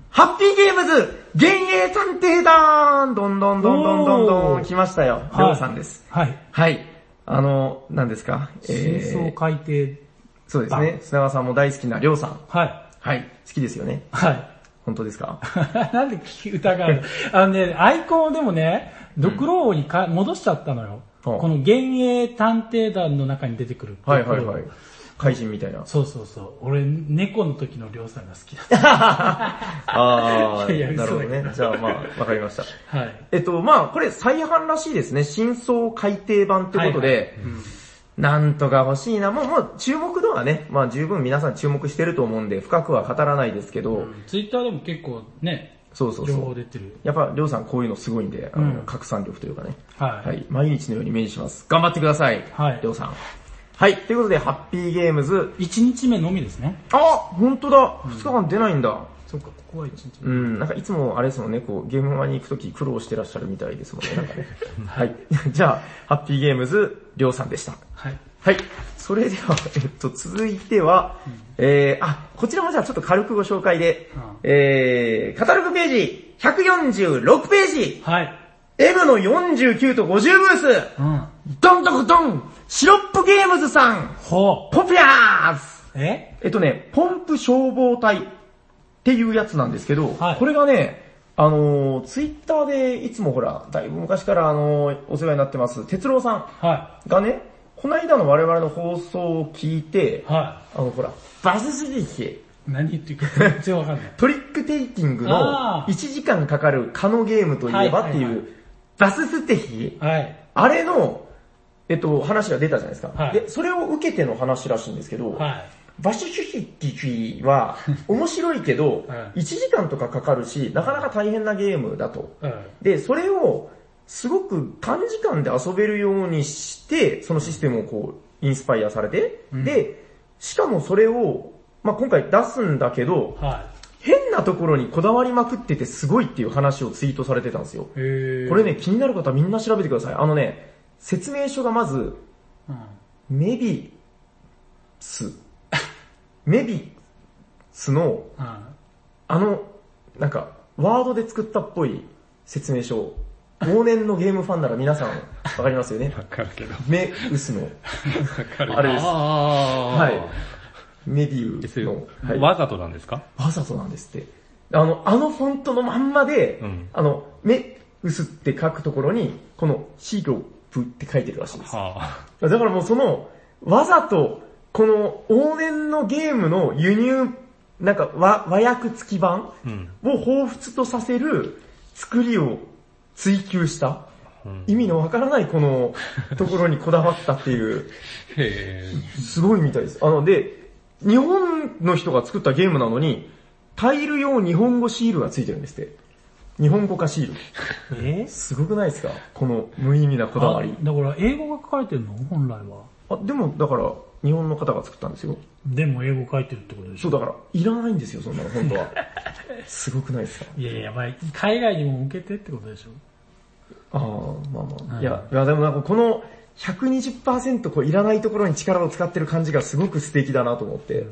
ハッピーゲームズ、幻影探偵団どんどんどんどんどんどん来ましたよ。はいりょうさんです。はい。はい。あの、何ですか？真相海底。そうですね。砂川さんも大好きなりょうさん。はい。はい。好きですよね。はい。本当ですか？なんで疑うの？あのね、アイコンをでもね、ドクロ王にか戻しちゃったのよ。うんこの幻影探偵団の中に出てくる。はいはいはい。怪人みたいな。そうそうそう。俺、猫の時のりょうさんが好きだった。あいやー、なるほどね。じゃあまあ、わかりました。はい。えっと、まあ、これ再販らしいですね。真相改訂版ってことで、なんとか欲しいな。もう、もう注目度はね、まあ十分皆さん注目してると思うんで、深くは語らないですけど、ツイッターでも結構ね、情そうそうそう。報出てる。やっぱ、りょうさんこういうのすごいんで、あの、うん拡散力というかね。はい。はい。毎日のように目にします。頑張ってください。はいりょうさん。はい。ということで、ハッピーゲームズ。1日目のみですね。あ本当だ !2 日間出ないんだ。そうか、ここは1日目。うん、なんかいつもあれですもんね、こう、ゲームマに行くとき苦労してらっしゃるみたいですもんね、なんかね。はい。じゃあ、ハッピーゲームズ、りょうさんでした。はい。はい。それでは、えっと、続いては、えー、あ、こちらもじゃあちょっと軽くご紹介で、うんえー、カタログページ、146ページ、はい。M の49と50ブース、うん。ドンドコドン、シロップゲームズさん、ほう。ポピャーズえ？えっとね、ポンプ消防隊っていうやつなんですけど、はいこれがね、あのー、ツイッターでいつもほら、だいぶ昔からあのー、お世話になってます、哲郎さんはがね、この間の我々の放送を聞いてい。、はあのほら、バススリーい。何言ってるか全然わかんない。トリックテイキングのあー1時間かかるカノゲームといえばっていう、はいはいはいバスステヒはい。あれの、えっと、話が出たじゃないですか。はいで、それを受けての話らしいんですけど、はい。バシュシュヒキは面白いけど、はい1時間とかかかるし、なかなか大変なゲームだと。うん。で、それをすごく短時間で遊べるようにして、そのシステムをこう、インスパイアされて、で、しかもそれを、まあ、今回出すんだけど、は変なところにこだわりまくっててすごいっていう話をツイートされてたんですよ。これね、気になる方はみんな調べてください。あのね、説明書がまず、うん。メビス、の、うん。あの、なんか、ワードで作ったっぽい説明書。往年のゲームファンなら皆さんわかりますよね？わかるけど。メウスの、わかるあれです。あはい。メビウの、はい、わざとなんですか？わざとなんですって。あの、あのフォントのまんまで、うんあの、メウスって書くところに、このシロップって書いてるらしいです。はだからもうその、わざと、この往年のゲームの輸入、なんか和和訳付き版。を彷彿とさせる作りを追求した、うん意味のわからないこのところにこだわったっていう、へすごいみたいです。あの、で、日本の人が作ったゲームなのに、タイル用日本語シールがついてるんですって。日本語化シール。え？すごくないですか？この無意味なこだわり。あだから英語が書かれてるの？本来は。あ、でもだから、日本の方が作ったんですよ。でも英語書いてるってことでしょ？そうだから、いらないんですよ、そんなの、本当は。すごくないですか？いやいや、まあ、海外にも向けてってことでしょ？ああ、まあまあ。いや、いやでもなんかこの120%こういらないところに力を使ってる感じがすごく素敵だなと思って。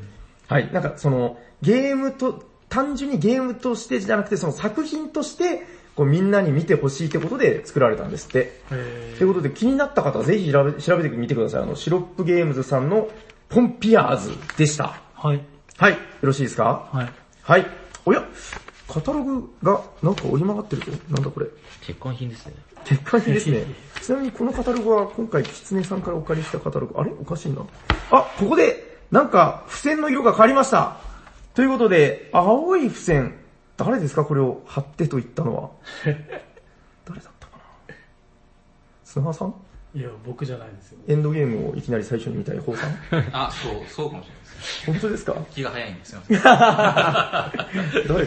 はい。なんかその、ゲームと、単純にゲームとしてじゃなくてその作品として、こうみんなに見てほしいってことで作られたんですって。へということで気になった方はぜひ調べ調べてみてください。あの、シロップゲームズさんのポンピアーズでした。はい。はい、よろしいですか？はい。はい。おや、カタログがなんか折り曲がってるぞ。なんだこれ。欠陥品ですね。欠陥品ですね。ちなみにこのカタログは今回キツネさんからお借りしたカタログ。あれ？おかしいな。あ、ここで、なんか、付箋の色が変わりました。ということで、青い付箋。誰ですか？これを貼ってと言ったのは。誰だったかな？菅原さん？いや、僕じゃないですよ。エンドゲームをいきなり最初に見たい方さん？あ、そう、そうかもしれないです。本当ですか？気が早いんですよ。誰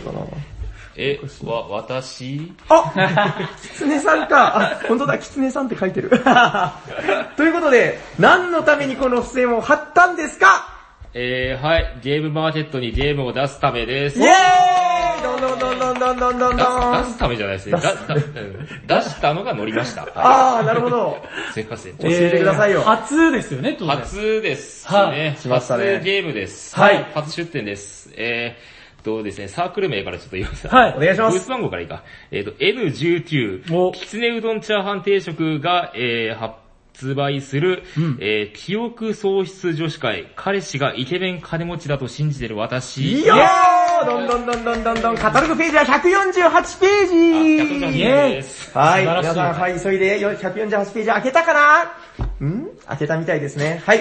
かな？え、わ、私？あキツネさんか。あ、本当だ、キツネさんって書いてる。ということで、何のためにこの付箋を貼ったんですか？えー、はい、ゲームマーケットにゲームを出すためです。イェーイどんどんどんどんどんどんどん出すためじゃないですね。出したのが乗りました。あー、なるほど。すいません。教えてくださいよ。初ですよね、当然。初ですはね。来ましたね初ゲームです。はい初出展です。えー、とですね、サークル名からちょっと言います。はいお願いしますブース番号からいいか。えっ、と、N19、きつねうどんチャーハン定食が、えー、発売する、えー、記憶喪失女子会、彼氏がイケメン金持ちだと信じてる私。いやーどんどんどんどんどんどん、カタログページは148ページ。148イェーイです。はい、皆さん、はい、急いでよ148ページ開けたかな？ん？開けたみたいですね。はい。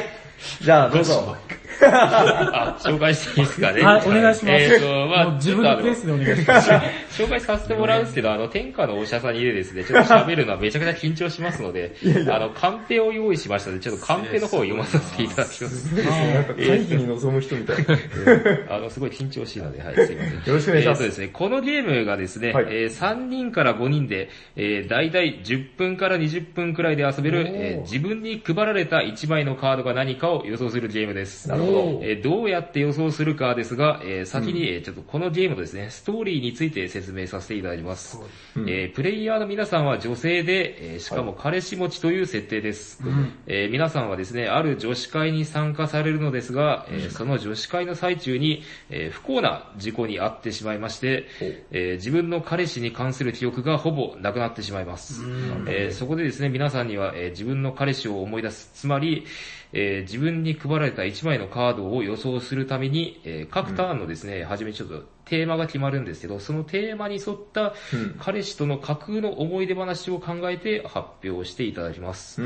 じゃあ、どうぞ。あ、紹介していいですかね。はい、お願いします。えっ、と、まあ自分のペースでお願いします。紹介させてもらうんですけど、あの、天下のお医者さんにでですね、ちょっと喋るのはめちゃくちゃ緊張しますので、あの、カンペを用意しましたので、ちょっとカンペの方を読まさせていただきます。なんか会議に臨む人みたい。あの、すごい緊張しいので、はい、すいません。よろしくお願いしますえーとですね、このゲームがですね、はいえー3人から5人で、えー、だいたい10分から20分くらいで遊べる、えー自分に配られた1枚のカードが何かを予想するゲームです。なるほどえーどうやって予想するかですが、えー先に、えーちょっとこのゲームのですね、ストーリーについて説明させていただきます。えープレイヤーの皆さんは女性で、えーしかも彼氏持ちという設定です。えー皆さんはですね、ある女子会に参加されるのですが、えーその女子会の最中に、えー不幸な事故に遭ってしまいまして、えー自分の彼氏に関する記憶がほぼなくなってしまいます。えーそこでですね、皆さんには、えー自分の彼氏を思い出す。つまり、えー自分に配られた1枚のカードを予想するために、えー各ターンのですね、はじめちょっとテーマが決まるんですけど、そのテーマに沿った彼氏との架空の思い出話を考えて発表していただきます。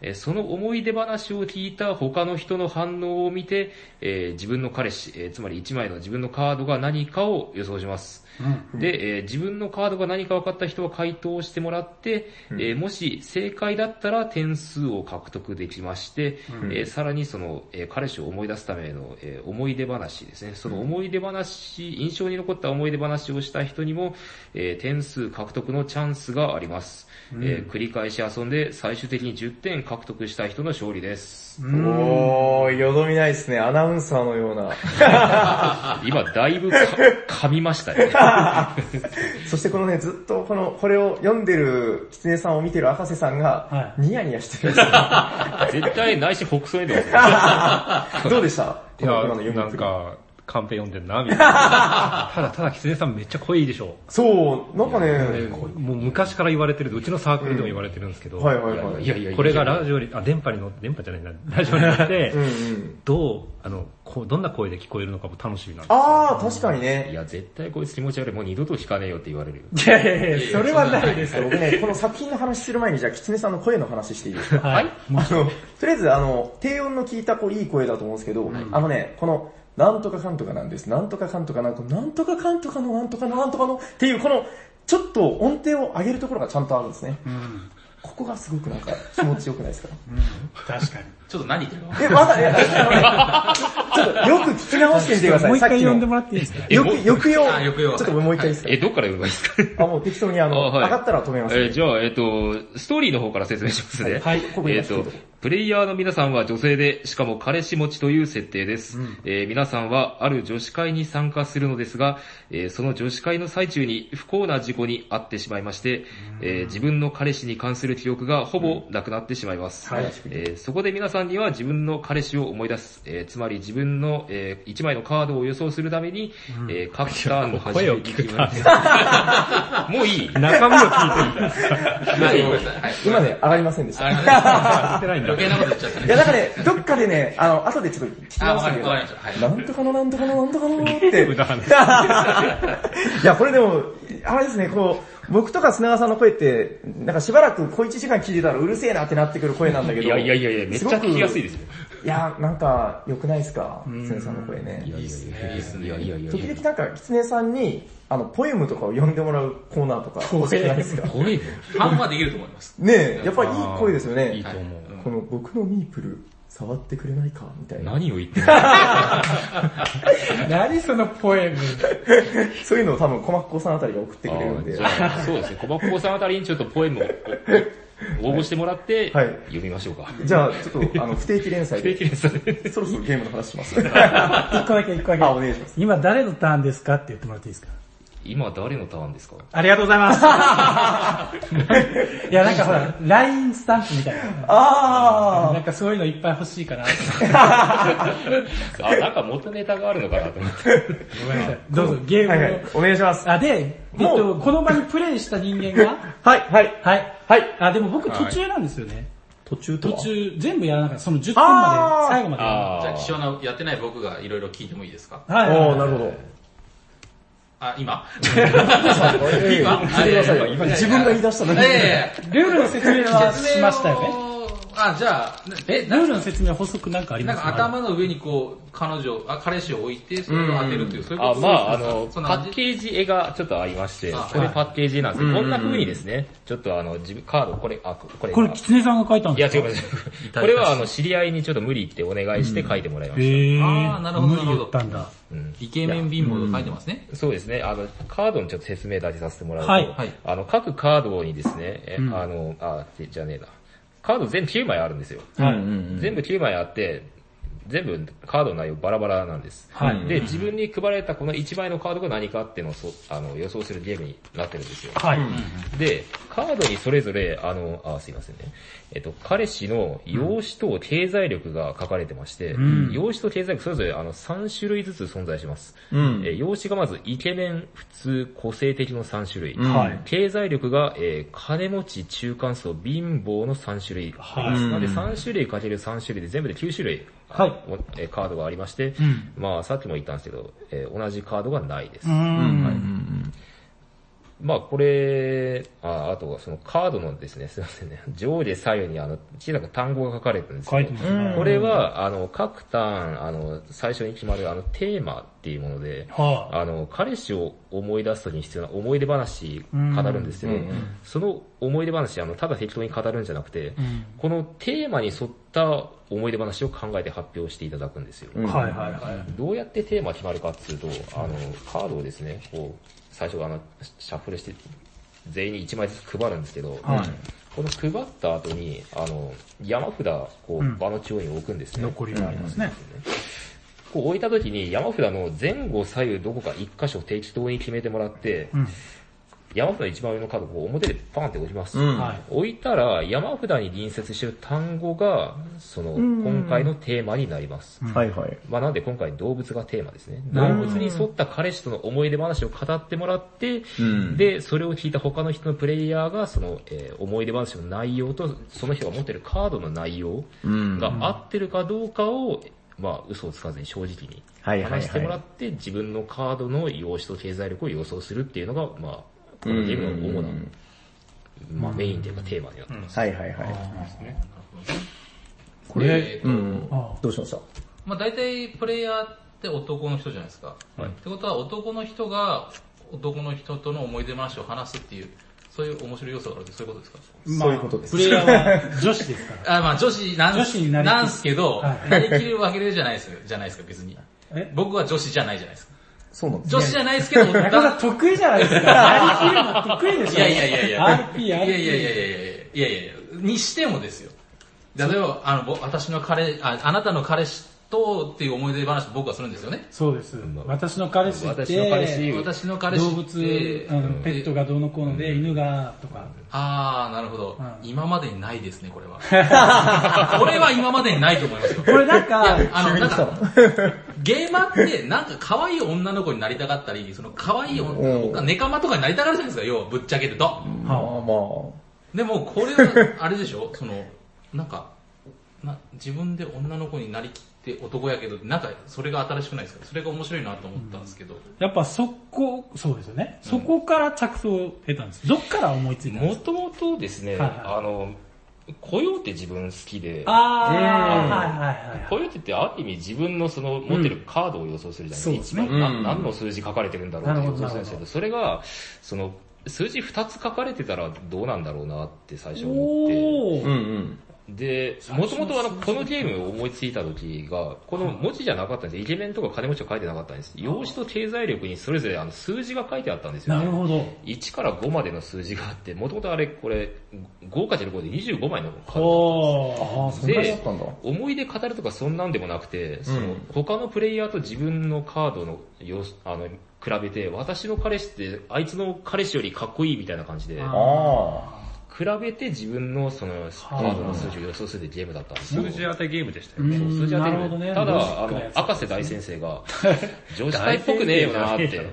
えーその思い出話を聞いた他の人の反応を見て、えー自分の彼氏、えーつまり1枚の自分のカードが何かを予想します。で、えー自分のカードが何か分かった人は回答してもらって、えーもし正解だったら点数を獲得できまして、えーさらにその、えー彼氏を思い出すための、えー思い出話ですね。その思い出話、印象に残った思い出話をした人にも、えー点数獲得のチャンスがあります。えー繰り返し遊んで最終的に10点獲得した人の勝利です。おー、よどみないですね。アナウンサーのような。今だいぶか噛みましたね。そしてこのね、ずっとこの、これを読んでる、キツネさんを見てる赤瀬さんがは、ニヤニヤしてる んですよ。絶対内心北総に出ますね。どうでした？いや、なんか、カンペ読んでんな、みたいな。ただ、ただ、キツネさんめっちゃ濃いでしょ。そう、なんかね、もう昔から言われてる、うちのサークルでも言われてるんですけど、はいはいはい。いやいやこれがラジオに、あ、電波に乗って、電波じゃないな、ラジオに乗って。どう、あの、こうどんな声で聞こえるのかも楽しみなんです。あー、確かにいね。や、絶対こいつ気持ち悪い。もう二度と聞かねえよって言われるよ。いやいやいや、それはないですよ。僕ね、この作品の話する前に、じゃあ、キツネさんの声の話していいですか？はい。あの、とりあえず、あの、低音の聞いたこういい声だと思うんですけど、あのね、この、なんとかかんとかなんです。なんとかかんとかなんとか、なんとかかんとかのなんとかのなんとかのっていう、この、ちょっと音程を上げるところがちゃんとあるんですね。ここがすごくなんか気持ちよくないですか？確かに。ちょっと何言ってるの？え、まだ、いやちょっとよく聞き直してみてください。もう一回読んでもらっていいですか？よく、抑揚。あ抑揚。ちょっともう一回いいですか？え、どっから読めばいいですか？あ、もう適当にあの、あはい。上がったら止めます、えーじゃあ、えっ、と、ストーリーの方から説明しますね。はい。ここえっ、と今ちょっと、プレイヤーの皆さんは女性で、しかも彼氏持ちという設定です。えー皆さんはある女子会に参加するのですが、えーその女子会の最中に不幸な事故に遭ってしまいまして、えー自分の彼氏に関する記憶がほぼなくなってしまいます。はいえーそこで皆さんには自分の彼氏を思い出す、えーつまり自分の、え1枚のカードを予想するために、えー各ターンの初めに声を聞く決まるもういい中身を聞いてるんだ。はい、ごめんなさい。はい。今ね、上がりませんでした。聞い てないん余計なこと言っちゃったね。いや、なんかね、どっかでね、あの、後でちょっと聞きあ、直したけど。はい。なんとかのなんとかのなんとかのって。いや、これでも、あれですね、こう、僕とか砂川さんの声って、なんかしばらく小1時間聞いてたらうるせえなってなってくる声なんだけど。いやいやいやいや、めっちゃ聞きやすいですよ。いや、なんか、良くないですか狐さんの声ね。いいっすね。いいっすね。いやいやいや時々なんか、狐さんに、あの、ポエムとかを読んでもらうコーナーとか欲しくないですか？声もファンはできると思います。ねえ、やっぱりいい声ですよね。いいと思う。この僕のミープル、触ってくれないかみたいな。何を言ってる 何そのポエム？そういうのを多分、小松子さんあたりが送ってくれるんで。そうですね、小箱子さんあたりにちょっとポエムを応募してもらって、はい読みましょうか。じゃあ、ちょっと、あの、不定期連載で、定期連載そろそろゲームの話します。一個だけ一個だけ。あお願いします今誰のターンですかって言ってもらっていいですか？今誰のターンですか？ありがとうございます。いや、なんかほら、LINE スタンプみたいな。あなんかそういうのいっぱい欲しいかな。あ、なんか元ネタがあるのかなと思って。ごめんなさい。どうぞ、ゲーーはいはいムを。、お願いします。あ、で、えっと、この場にプレイした人間が、はい、はい、はい。はい。あ、でも僕途中なんですよね。途中とは？途中、全部やらなかった。その10点まで、最後まで。あじゃあ、貴重な、やってない僕がいろいろ聞いてもいいですか？はい。おー、なるほど。あ、今？今？聞いてくださいよ。あいやいや自分が言い出したのに。ルールの説明はしましたよね。ね。あ、じゃあ、え、ルールの説明補足なんかありますなんか頭の上にこう、彼女、あ、彼氏を置いて、それを当てるっていう、そういうこあ、とまああの、そんな感じ？パッケージ絵がちょっとありましてあ、これパッケージなんですけど、こんな風にですね、ちょっとあの、自分、カード、これ、あ、これ、これ、キツネさんが書いたんいやですか？違う違う。これはあの、知り合いにちょっと無理ってお願いして書いてもらいましへー。あーなるほどなるほど無理言ったんだ。た。うんイケメン貧乏と書いてますね。そうですね。あの、カードのちょっと説明だけさせてもらうと、はいはいあの、各カードにですね、えうんあの、あ、じゃねえな。カード全部9枚あるんですよ。はい。全部9枚あって、全部カードの内容バラバラなんです。はいで、自分に配られたこの1枚のカードが何かっていうのをそあの予想するゲームになってるんですよ。はい。で、カードにそれぞれ、あの、あ、すいませんね。えっと、彼氏の容姿と経済力が書かれてまして、ん容姿と経済力それぞれあの3種類ずつ存在します。うんえー容姿がまずイケメン、普通、個性的の3種類。うんはい。経済力が、えー金持ち、中間層、貧乏の3種類。はいなので3種類かける3種類で全部で9種類、はいおえーカードがありまして、うんまあさっきも言ったんですけど、えー同じカードがないです。うーん。まあこれ、ああとはそのカードのですね、すいませんね、上下左右にあの小さく単語が書かれてるんですけど、ね。これはあの各ターン、あの最初に決まるあのテーマっていうもので、はあの、彼氏を思い出すときに必要な思い出話語るんですけど、その思い出話、あの、ただ適当に語るんじゃなくて、うんこのテーマに沿った思い出話を考えて発表していただくんですよ。うんはいはいはい。どうやってテーマ決まるかっていうと、あの、カードをですね、こう、最初あの、シャッフルして、全員に1枚ずつ配るんですけど、はいこの配った後に、あの、山札、こう場の中央に置くんですね。残りがありますね。こう置いた時に山札の前後左右どこか一箇所適当に決めてもらって、うん。山札の一番上のカードを表でパンって置きます。うんはい。置いたら山札に隣接している単語が、その、ん今回のテーマになります。はいはい。まあなんで今回動物がテーマですね。動物に沿った彼氏との思い出話を語ってもらって、うんで、それを聞いた他の人のプレイヤーが、その、えー思い出話の内容と、その人が持ってるカードの内容うんが合ってるかどうかを、まあ嘘をつかずに正直に話してもらって、自分のカードの容姿と経済力を予想するっていうのが、まあ、このゲームの主な、まあメインというかテーマになってます。はいはいはい。これ、うんあどうしました？まあ大体プレイヤーって男の人じゃないですか。ってことは男の人が男の人との思い出話を話すっていう、そういう面白い要素があるってそういうことですか？そういうことです。プレイヤーは女子ですから。あまあ女子なん女子にななんすけど、はい。なりきるわけじゃないですよ、じゃないですか別に。え？僕は女子じゃないじゃないですか。そうなんです女子じゃないですけど、中田得意じゃないですか。なりきるの得意でしょ。いやいやいやいや。RP、いやいやいやい。やいやいやいやいやにしてもですよ。例えば、あの、ぼ私の彼、ああなたの彼氏とっていう思い出話を僕はするんですよね。そうです。私の彼氏って、私の彼氏私の彼氏動物、あのペットがどうのこうので、犬がとか。あー、なるほど、うん今までにないですね、これは。これは今までにないと思いますよ。これなんいか、や、あの、なんか、ゲーマーって、なんか可愛い女の子になりたかったり、その可愛い女ネカマとかになりたがるじゃないですか、要はぶっちゃけると。まあまでも、これは、あれでしょ？その、なんか、な自分で女の子になりきって男やけど、なんかそれが新しくないですか？それが面白いなと思ったんですけど。やっぱそこ、そうですよね。そこから着想を得たんです。どっから思いついたんですか？もともとですね、はいはいあの、コヨーテ自分好きで、あー、うんはいはいはい。コヨーテってある意味自分のその持ってるカードを予想するじゃないですか。うん一番うんな何の数字書かれてるんだろうって予想するんですけなるほどど、それが、その、数字2つ書かれてたらどうなんだろうなって最初思って、おー。うんうん。で、もともとあの、このゲームを思いついた時が、この文字じゃなかったんですイケメンとか金持ちは書いてなかったんです。用紙と経済力にそれぞれあの数字が書いてあったんですよ、なるほど。1から5までの数字があって、もともとあれ、これ、5か15で25枚のカードおー。ああ、そんなにあったんだ。思い出語るとかそんなんでもなくて、そのうん他のプレイヤーと自分のカードの様子あの比べて、私の彼氏ってあいつの彼氏よりかっこいいみたいな感じで、あ比べて自分のそのカードの数字を予想するゲームだったんですよ。数字当てゲームでしたよね。うんそう数字当てるなるほどねただ、あの赤瀬大先生が、女子会っぽくねえよなって、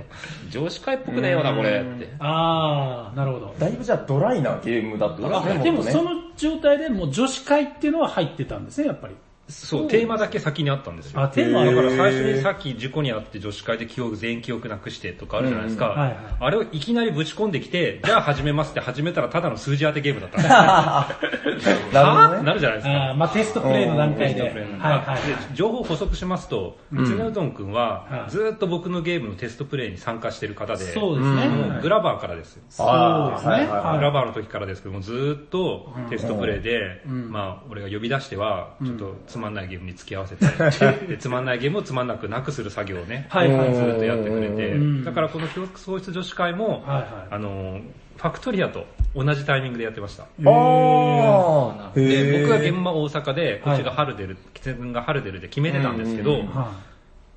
女子会っぽくねえよなこれって。あー、なるほど。あ。だいぶじゃあドライなゲームだったんですね、あでもその状態でもう女子会っていうのは入ってたんですね、やっぱり。そう、テーマだけ先にあったんですよ。あ、テーマはだから最初にさっき事故にあって女子会で記憶、全員記憶なくしてとかあるじゃないですか。うんうんはいはいあれをいきなりぶち込んできて、じゃあ始めますって始めたらただの数字当てゲームだった。んですよ。なるなるじゃないですか。まあテストプレイの段階で。はいテストプレイのはいはい。で情報を補足しますと、うちのうどんくんははい。ずーっと僕のゲームのテストプレイに参加してる方で、そうですね。グラバーからですそうですね。はいはいはい。グラバーの時からですけども、ずーっとテストプレイで、まあ、俺が呼び出しては、ちょっとつまんないゲームに付き合わせて、でつまんないゲームをつまんなくなくする作業をね、はいはい。ずーっとやってくれて。うん、だからこの記憶喪失女子会も、はいはい。あの、ファクトリアと同じタイミングでやってました。ああ。で、僕が現場大阪で、こっちが春出る、キツネ君が春出るで決めてたんですけど、は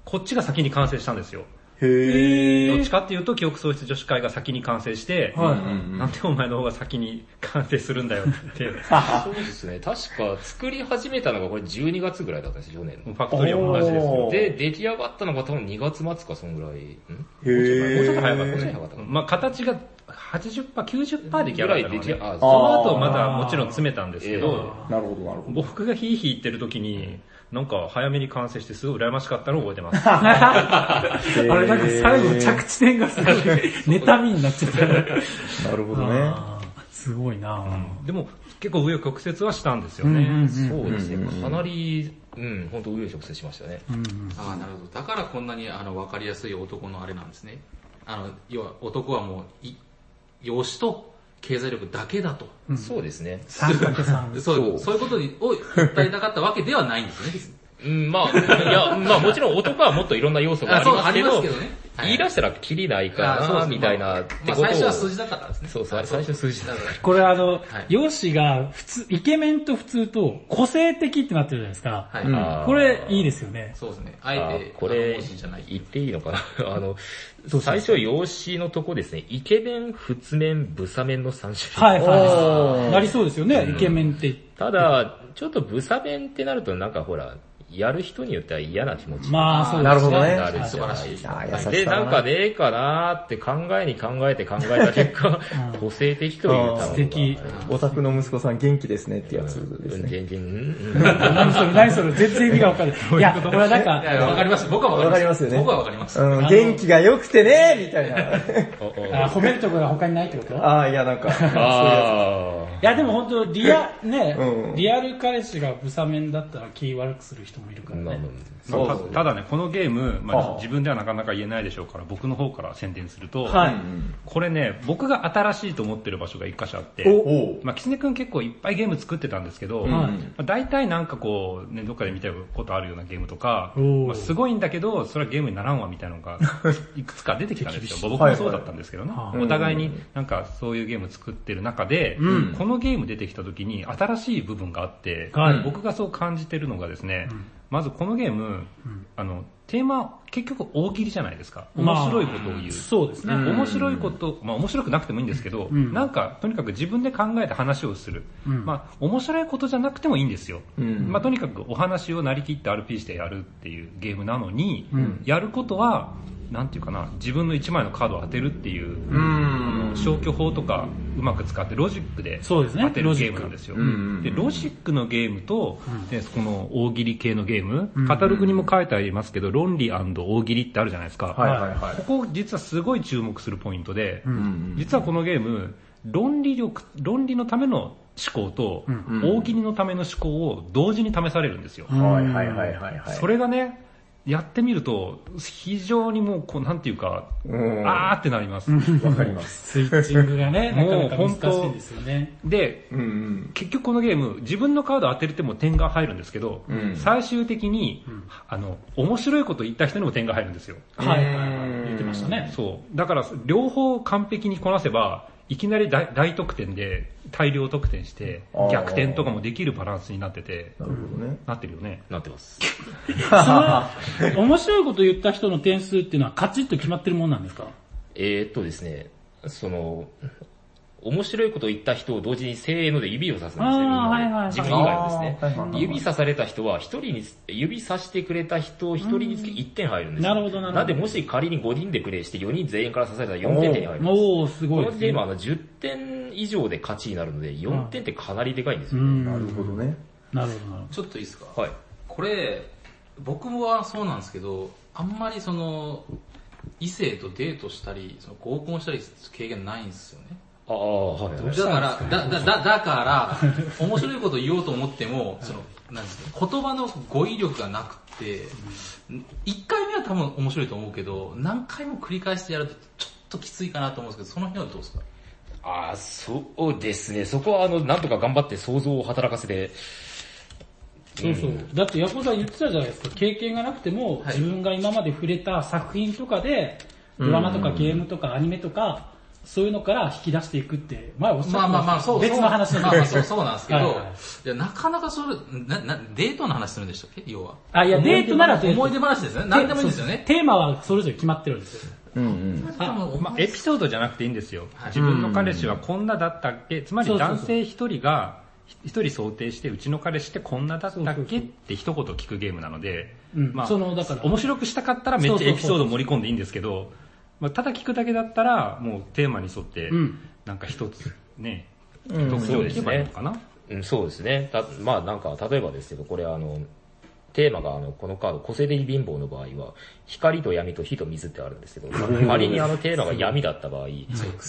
こっちが先に完成したんですよ。へどっちかっていうと、記憶喪失女子会が先に完成して、い。はい。なんでお前の方が先に完成するんだよって。そうですね。確か作り始めたのがこれ12月ぐらいだったんですよ、去年の。ファクトリアも同じですよ。で、出来上がったのが多分2月末か、そんぐらい。んへもうちょっと早かったもうちょっとね早かったまあ形が80%、90%できぐ上がったので、その後またもちろん詰めたんですけど、なるほど、なるほど。僕がヒーヒー言ってる時に、なんか早めに完成してすごい羨ましかったのを覚えてます。あれなんか最後着地点がすごい、妬みになっちゃった。なるほどね。すごいなでも結構上曲折はしたんですよね。そうですね。うんうんうんかなり、うん、本当上直接しましたね。ああ、なるほど。だからこんなにあの分かりやすい男のあれなんですね。あの、要は男はもう、い容姿と経済力だけだと。そうですね。3×3。そうそういうことにを訴えたかったわけではないんですね。うん、まあ、いや、まあもちろん男はもっといろんな要素がありますけど、あそうありますけどねはい言い出したらキリないからな、みたいなってまあことを。最初は数字だったからですね。そう、最最初数字だだから これあの、い容姿が普通、イケメンと普通と個性的ってなってるじゃないですか。はい。うんこれいいですよね。そうですね。あえあて、これ。言っていいのかな？あの、最初容姿のとこですね、イケメン、仏面、ブサメンの3種類。はいはい。なりそうですよね、イケメンって。ただ、ちょっとブサメンってなるとなんかほら、やる人によっては嫌な気持ちにまあそうですなるほどね。なる素晴らしい。あー優しはいさで、なんかねえかなーって考えに考えて考えた結果、個性的という素敵。オタクの息子さん元気ですねってやつですね。全然、うん。うん何それ、何それ、全然意味がわかんない。いや、これはなんかい、や、わかります。僕はわかります。わかりますよね。僕はわかります。うん、元気が良くてねみたいな。褒めるところが他にないってこと？いああ、いやなんか、そういうやでも本当リア、ねうん、リアル彼氏がブサメンだったら気悪くする人もいるからね。まあたただね、このゲーム、まはああ、自分ではなかなか言えないでしょうから、僕の方から宣伝すると、はい。これね、僕が新しいと思ってる場所が一箇所あって、まあ、キツネ君結構いっぱいゲーム作ってたんですけど、んまあ、大体なんかこう、ね、どっかで見たことあるようなゲームとか、まあ、すごいんだけど、それはゲームにならんわみたいなのが、いくつか出てきたんですよ。僕もそうだったんですけどね。はいはい。お互いになんかそういうゲーム作ってる中で、うん。このゲーム出てきた時に新しい部分があって、はい。僕がそう感じてるのがですね、まずこのゲーム、あの、テーマ、結局大喜利じゃないですか。面白いことを言う。そうですね。面白いこと、まあ面白くなくてもいいんですけど、んなんかとにかく自分で考えて話をする。うんまあ面白いことじゃなくてもいいんですよ。うんまあとにかくお話をなりきって RP してやるっていうゲームなのに、んやることはなんていうかな、自分の1枚のカードを当てるっていう、うん。消去法とかうまく使ってロジックでそうですね当てるゲームなんですよ。ロジックうんで、ロジックのゲームと、でこの大喜利系のゲーム、カタログにも書いてありますけど、論理大喜利ってあるじゃないですか。はいはいはい。ここ実はすごい注目するポイントで、うん実はこのゲーム、論理力、論理のための思考と、ん大喜利のための思考を同時に試されるんですよ。はいはいはいはいはい。それがね、やってみると、非常にもう、こう、なんていうか、うん、あーってなります。わかります。スイッチングがね、なかもうなか難しいんですよね。で、うんうん。結局このゲーム、自分のカードを当てる手も点が入るんですけど、うん最終的に、あの、面白いこと言った人にも点が入るんですよ。はいはいはい。言ってましたね。そう。だから、両方完璧にこなせば、いきなり大大得点で大量得点してあー、逆転とかもできるバランスになってて、なるほどね。なってるよね。なってます。その、面白いこと言った人の点数っていうのはカチッと決まってるもんなんですか？えーっとですね、その、面白いことを言った人を同時にせーので指をさすんですよ、はいはいはい自分以外のですねあーはいはいはい指さされた人は一人に、指さしてくれた人一人につき1点入るんですよ。なるほどなるほどなんでもし仮に5人でプレイして4人全員から刺されたら4点手に入るんです。おー、すごいですねこのゲームはあの10点以上で勝ちになるので、4点ってかなりでかいんですよ。うん。なるほどね。なるほどなるほちょっといいですか？はい。これ、僕はそうなんですけど、あんまりその、異性とデートしたり、その合コンしたりする経験ないんですよね。ああ、はいはい。だから、だ、だ、だ、だから、面白いこと言おうと思っても、その、なんですか、言葉の語彙力がなくて、一回目は多分面白いと思うけど、何回も繰り返してやるとちょっときついかなと思うんですけど、その辺はどうですか？ああ、そうですね。そこはあの、なんとか頑張って想像を働かせて、ど。そうそう。だってヤコさん言ってたじゃないですか。経験がなくても、はい自分が今まで触れた作品とかで、ドラマとかゲームとかアニメとか、そういうのから引き出していくって、前おっしゃってまあまあまあ、そう。別の話まなんですけど。あまあそうそうなんですけど、はいなかなかそれ、な、な、デートの話するんでしたっけ？要は。あ、いや、デートならデート思い出話ですね。何でもいいんですよね。テーマはそれぞれ決まってるんですよ。うんうん。まあ、エピソードじゃなくていいんですよ。はい自分の彼氏はこんなだったっけ、つまり男性一人が、一人想定して、うちの彼氏ってこんなだったっけ？って一言聞くゲームなので、うんまあ、そのだから面白くしたかったらめっちゃエピソード盛り込んでいいんですけど、まあ、ただ聞くだけだったら、もうテーマに沿ってうん、なんか一つね、うん特徴でいけばいいのかな？うん、そうですね。たまあなんか、例えばですけど、これあの、テーマがあの、このカード、個性的貧乏の場合は、光と闇と火と水ってあるんですけど、仮にあのテーマが闇だった場合、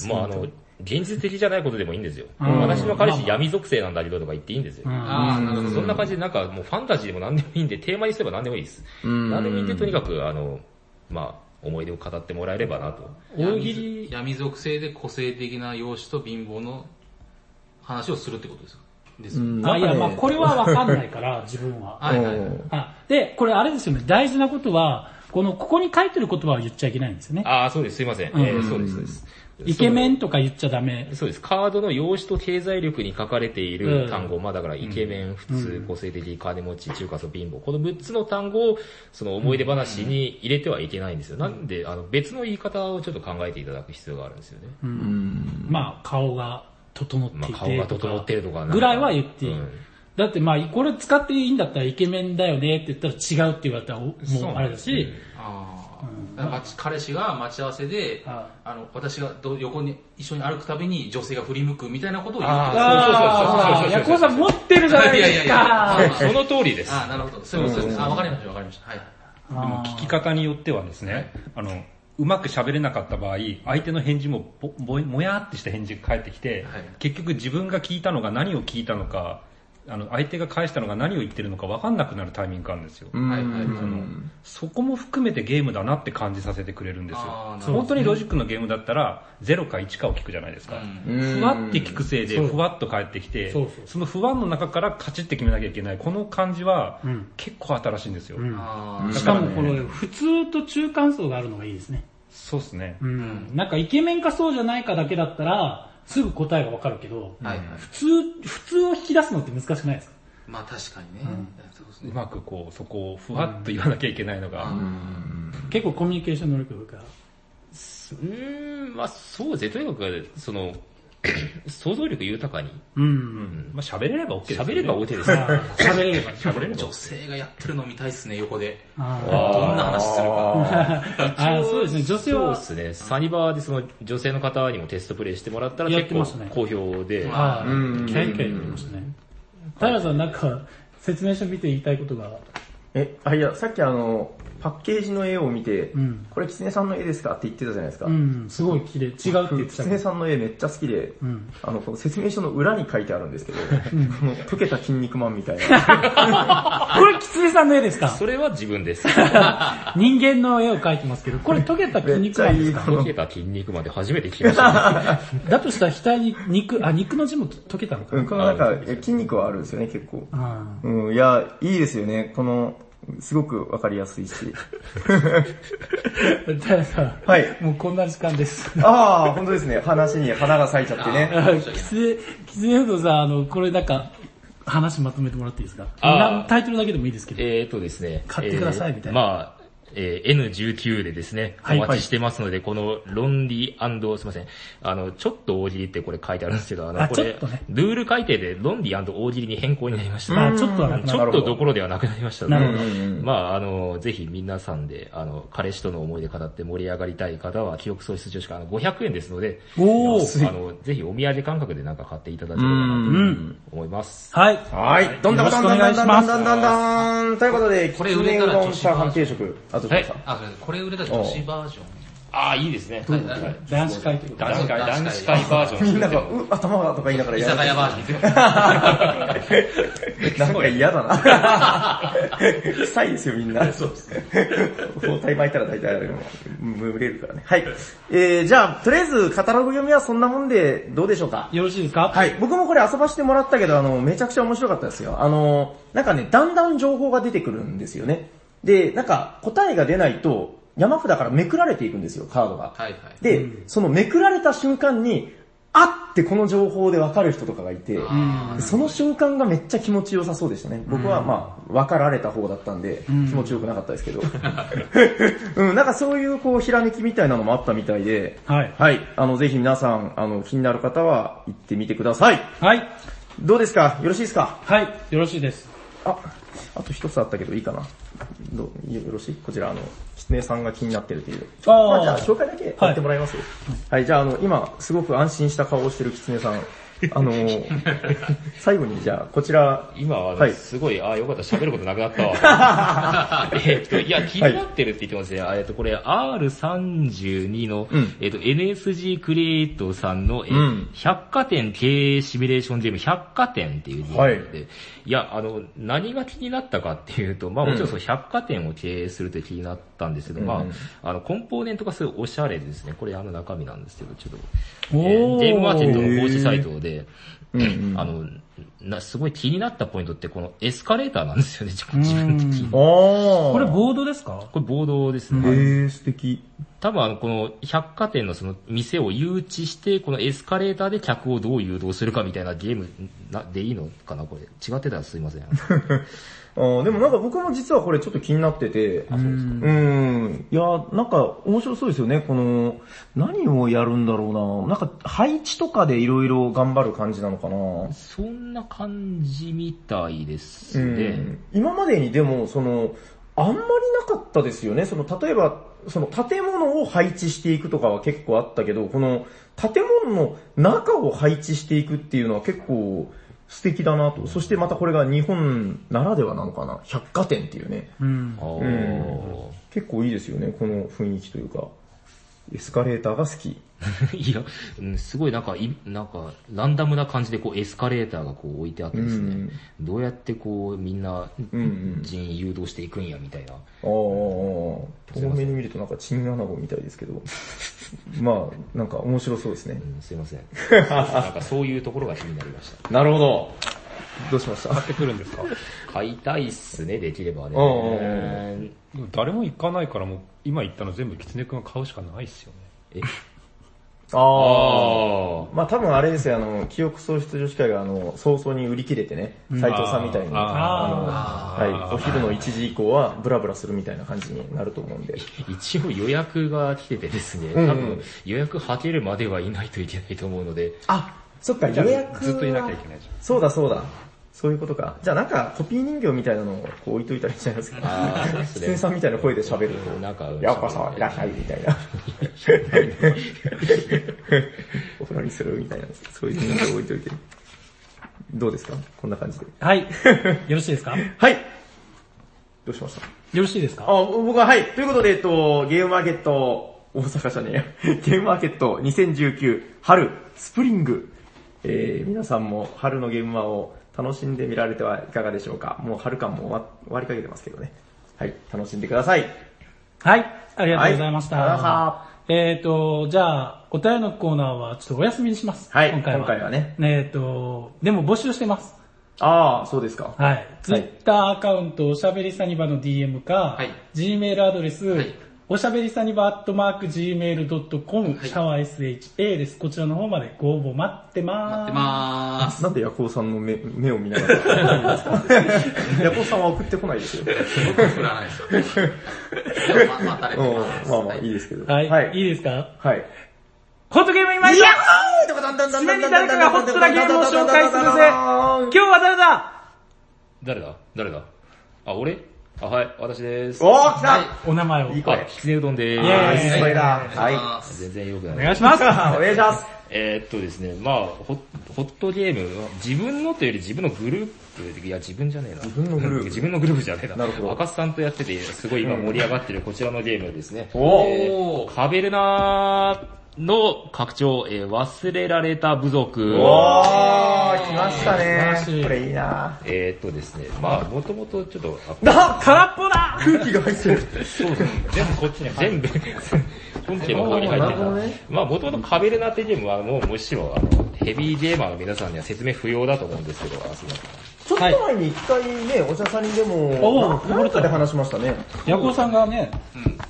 まああの、現実的じゃないことでもいいんですよ。ん私の彼氏闇属性なんだけどとか言っていいんですよ。ああ、なるほど。そんな感じでなんかもうファンタジーでも何でもいいんで、テーマにすれば何でもいいです。うん何でもいいんで、とにかくあの、まあ、思い出を語ってもらえればなと。大喜利、闇属性で個性的な容姿と貧乏の話をするってことですか？ですよねあ、いや、まあこれれはわかんないから、自分は。はいはいはい。あで、これあれですよね、大事なことは、この、ここに書いてる言葉は言っちゃいけないんですよね。ああ、そうです、すいません。えーそうです、そうです。イケメンとか言っちゃダメ。そうです。カードの容姿と経済力に書かれているうん単語、まあだからイケメン、普通、個性的、金持ち、中華層、貧乏。この6つの単語をその思い出話に入れてはいけないんですよ。なんで、あの別の言い方をちょっと考えていただく必要があるんですよね。まあ顔が整っていまあてとか。顔が整ってるとかぐらいは言っていい。うんだってまあ、これ使っていいんだったらイケメンだよねって言ったら違うって言われたらおもうあれだし、ああ。だから彼氏が待ち合わせで、ああの、私がど横に一緒に歩くたびに女性が振り向くみたいなことを言ってあた。ああ、ヤコウさん持ってるじゃないですいやいやいやか。その通りです。ああ、なるほど。そういうことです。あ、わかりました、わかりました。はい。でも聞き方によってはですね、あの、うまく喋れなかった場合、相手の返事もぼぼもやーってした返事が返ってきて、はい結局自分が聞いたのが何を聞いたのか、あの、相手が返したのが何を言ってるのか分かんなくなるタイミングがあるんですよ。うんはいはいそのそこも含めてゲームだなって感じさせてくれるんですよ。本当にロジックのゲームだったら、0か1かを聞くじゃないですか。うんふわって聞くせいで、ふわっと返ってきてそうそう、その不安の中からカチッて決めなきゃいけない。この感じはん、結構新しいんですよ。ああ。しかもこの普通と中間層があるのがいいですね。そうですね。うん。なんかイケメンかそうじゃないかだけだったら、すぐ答えがわかるけど、はいはい。普通、普通を引き出すのって難しくないですか？まあ確かにね。そうですね。うまくこう、そこをふわっと言わなきゃいけないのが、結構コミュニケーション能力が。うーん、まあそうですね。とにかく、その、想像力豊かにうん。まあ喋れれば OK です喋れば OK です。喋れれば。喋れれば女性がやってるの見たいっすね、横で。あどんな話するか。ーあー、そうですね。女性はそうで、すね。サニバーでその女性の方にもテストプレイしてもらったら結構好評で、はうんい。キャリキャリ言ってましたね。平さんなんか、説明書見て言いたいことが。え、あ、いや、さっきあの、パッケージの絵を見て、うんこれキツネさんの絵ですかって言ってたじゃないですか。うん、すごい綺麗。違うって言ってキツネたけど。さんの絵めっちゃ好きで、うん。あの、この説明書の裏に書いてあるんですけど、この溶けた筋肉マンみたいな。これ、キツネさんの絵ですか？それは自分です。人間の絵を描いてますけど、これ溶けた筋めっちゃいい、肉なんですか溶けた筋肉まで初めて聞きました、ね。だとしたら額に肉、あ、肉の字も溶けたのかうん、なこのなんか、え筋肉はあるんですよね、結構。あうん、いや、いいですよね。この、すごくわかりやすいし。ー平さん、はい。もうこんな時間です。ああ、本当ですね。話に花が咲いちゃってね。あキツネ、キツネフードさん、あの、これなんか、話まとめてもらっていいですか？タイトルだけでもいいですけど。えーとですね。買ってくださいみたいなえーまあ、えー N19 でですね、はいお待ちしてますので、この論理すいません、あの、ちょっと大喜利ってこれ書いてあるんですけど、あの、あこれね、ルール改定で論理大喜利に変更になりました。あ、ちょっとちょっとどころではなくなりましたなるほどまあ、あの、ぜひ皆さんで、あの、彼氏との思い出語って盛り上がりたい方は、記憶喪失女子から500円ですので、おー。あの、ぜひお土産感覚でなんか買っていただければなうん。と思います。はい。はい。どんどんどんどんどんどんどんどんどんどんということで、これ売れたらチャーハン定食。あとはいさん。あ、これ売れた女子バージョン。ああ、いいですね。男子会ということで男子会、男子会男子会バージョン。みんなが、う、頭がとか言いながら居やる酒屋バージョン。なんか嫌だな。臭いですよ、みんな。そうですね。包帯巻いたら大体、蒸れるからね。はい。えー、じゃあ、とりあえず、カタログ読みはそんなもんで、どうでしょうか？よろしいですか？はい。僕もこれ遊ばしてもらったけど、あの、めちゃくちゃ面白かったですよ。あの、なんかね、だんだん情報が出てくるんですよね。で、なんか、答えが出ないと、山札からめくられていくんですよ、カードが。はいはい。で、そのめくられた瞬間に、あってこの情報で分かる人とかがいて、その瞬間がめっちゃ気持ちよさそうでしたね。僕はまあ、分かられた方だったんで、気持ちよくなかったですけど。うん、なんかそういうこう、ひらめきみたいなのもあったみたいで、はい。はい、あの、ぜひ皆さん、あの、気になる方は行ってみてください。はい。どうですか？よろしいですか？はい。よろしいです。あ、あと一つあったけどいいかなどう？よろしい？こちら、あの、きつねさんが気になってるという。あーまあじゃあ、紹介だけやってもらいますよ。はい、じゃあ、あの、今、すごく安心した顔をしてるきつねさん。あの、最後に、じゃあ、こちら、今は、はい。すごい、ああ、よかった、喋ることなくなったわ。えっと、いや、気になってるって言ってますね。えっと、これ、R32 の、うん。えっと、NSG クリエイトさんの、えうん。百貨店経営シミュレーションゲーム、百貨店っていうゲームで、はい。い、や、あの、何が気になったかっていうと、まあもちろんその百貨店を経営するって気になったんですけど、まうん。あ、あの、コンポーネントがすごいおしゃれでですね、これあの中身なんですけど、ちょっと、おえーーゲームマーケットの公式サイトで、うんうん あの、な、すごい気になったポイントってこのエスカレーターなんですよね、自分的に。これボードですか？これボードですへね。ー、素敵。多分あの、この百貨店のその店を誘致して、このエスカレーターで客をどう誘導するかみたいなゲームなでいいのかなこれ。違ってたらすいません。あーでもなんか僕も実はこれちょっと気になってて、うん。いや、なんか面白そうですよね。この、何をやるんだろうな。なんか配置とかでいろいろ頑張る感じなのかな。そんな感じみたいですうね。ん今までにでも、その、あんまりなかったですよね。その、例えば、その建物を配置していくとかは結構あったけど、この建物の中を配置していくっていうのは結構素敵だなと。そしてまたこれが日本ならではなのかな。百貨店っていうね。うん。うん結構いいですよね、この雰囲気というか。エスカレーターが好き。いや、うんすごいなんか、いなんか、ランダムな感じでこうエスカレーターがこう置いてあってですね、うんどうやってこうみんなうんうん人員誘導していくんやみたいな。ああ、遠目に見るとなんかチンアナゴみたいですけど。まあ、なんか面白そうですねう。んすいません。なんかそういうところが気になりました。なるほど。どうしました？買ってくるんですか？買いたいっすね、できればね。誰も行かないからもう今言ったの全部キツネ君が買うしかないっすよね。えああまあ多分あれですよ、あの、記憶喪失女子会があの、早々に売り切れてね、斎藤さんみたいに、あの、はい、お昼の1時以降はブラブラするみたいな感じになると思うんで。一応予約が来ててですね、うん。うん多分予約はけるまではいないといけないと思うので、あ、そっか、予約はずっといなきゃいけないじそうだそうだ。そういうことか。じゃあなんかコピー人形みたいなのをこう置いといたらいいんじゃないですか。あーそうですね出演さんみたいな声で喋ると。なんかようこそいらっしゃいみたいな。お風呂にするみたいな、そういうのを置いといて。どうですか？こんな感じで。はい。よろしいですか？よはいどうしました？ろしいですか？あ、僕ははい。ということで、えっと、ゲームマーケット、大阪じゃねえや。ゲームマーケット2019春スプリング。えー、皆さんも春のゲームマを楽しんでみられてはいかがでしょうかもう春感も終わりかけてますけどね。はい、楽しんでください。はい。ありがとうございました。はいありがとうございまえっ、と、じゃあ、お便りのコーナーはちょっとお休みにします。はい今回は。今回はねえっ、と、でも募集してます。ああ、そうですか。はい。ツイッターアカウント、おしゃべりサニバの DM か、はい Gmail アドレス、はいおしゃべりサニバアットマーク Gmail.com、はいシャワー SHA です。こちらの方までご応募待ってまーす。待ってまーす。なんでヤコウさんの目目を見ながら ヤコウさんは送ってこないですよ。僕振らないですよ。まます。まあまあいいですけど。はい。はい。いいですか？はい。ホットゲーム今井さん締めに誰かがホットなゲームを紹介するぜ今日は誰だ誰だ誰だあ、俺あ、はい、私です。おー来たお名前を。あいい声。、きつねうどんでイェーイーす。それだ。はい。は全然よくない。お願いします。お願いします。えーっとですね、まあホ、ホットゲームは、自分のというより自分のグループ、いや自分じゃねえな。自分のグループ自分のグループじゃねえな。なるほど赤須さんとやってて、すごい今盛り上がってるこちらのゲームですね。おおー。カベルナの拡張、えー忘れられた部族。おー、来ましたね。これいいなえーっとですね、まあ、もともとちょっと、あな空っぽだ空気が入ってる。そうですね。全部こっちに、全部、本家の方に入ってなる。まあ、もともとカベルナってゲームはもうむしろ、あの、ヘビーゲーマーの皆さんには説明不要だと思うんですけど、あすいませんちょっと前に一回ね、お茶さんにでも、おななんかで話しましたね。ヤコウさんがね、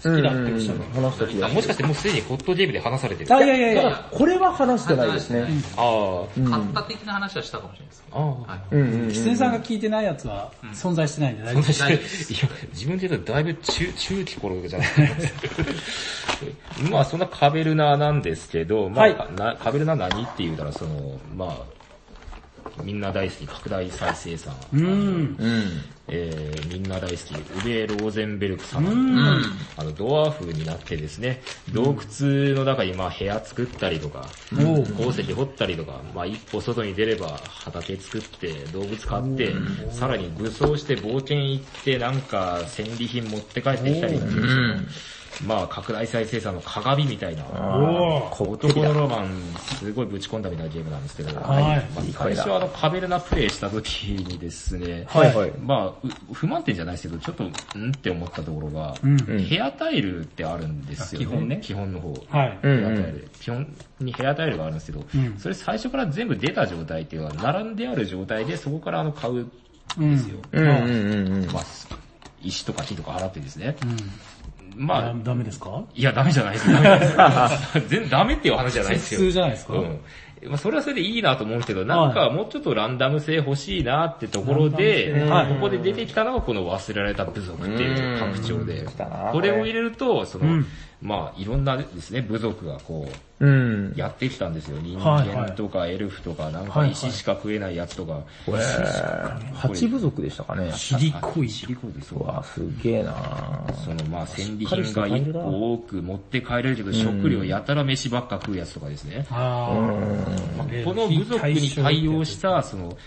好きだっておっしゃる話した気があもしかしてもうすでにホットゲームで話されてる。あ、いやいやいや、ただ、これは話してないですね。ああ、うん買った的な話はしたかもしれないです。ああ。はい。うんうんうん。キツネさんが聞いてないやつは存在してないんで大丈夫です。いや、自分で言うとだいぶ中、中期頃じゃないまあそんなカベルナなんですけど、まあ、はいなカベルナ何って言うたらその、まあ、みんな大好き拡大再生産、うん。うん。えー、みんな大好き、ウベ・ローゼンベルク様、うん。あの、ドワーフになってですね、洞窟の中にまあ部屋作ったりとか、おう鉱石掘ったりとか、まあ一歩外に出れば畑作って、動物飼って、さらに武装して冒険行ってなんか戦利品持って帰ってきたりっていう、まあ拡大再生産の鏡みたいな、男のロマンすごいぶち込んだみたいなゲームなんですけど、はいまあ、最初はあのカベルナプレイした時にですね、はいはい。まあ、う不満点じゃないですけど、ちょっと、んって思ったところが、うん。ヘアタイルってあるんですよね。基本ね基本の方。はい。うんヘアタイル。基本にヘアタイルがあるんですけど、うんそれ最初から全部出た状態っていうのは、並んである状態でそこからあの買うんうん。ですよ。まあ、石とか木とか払ってですね。うん。まあ、ダダメですか？いや、ダメじゃないです。ダメじゃないです 全然ダメっていう話じゃないですよ。普通じゃないですか？うん。まあ、それはそれでいいなと思うんですけど、なんかもうちょっとランダム性欲しいなってところで、はいここで出てきたのがこの忘れられた部族っていう拡張でこれを入れると、その、うん。まあいろんなですね、部族がこう、うん。やってきたんですよ。人間とかエルフとか、なんか石しか食えないやつとか。これ、八部族でしたかね。シリコイ。シリコイですうわ、すげえな。そのまあ戦利品が一個多く持って帰れるけど、食料やたら飯ばっか食うやつとかですね。あまあこの部族に対応した、その、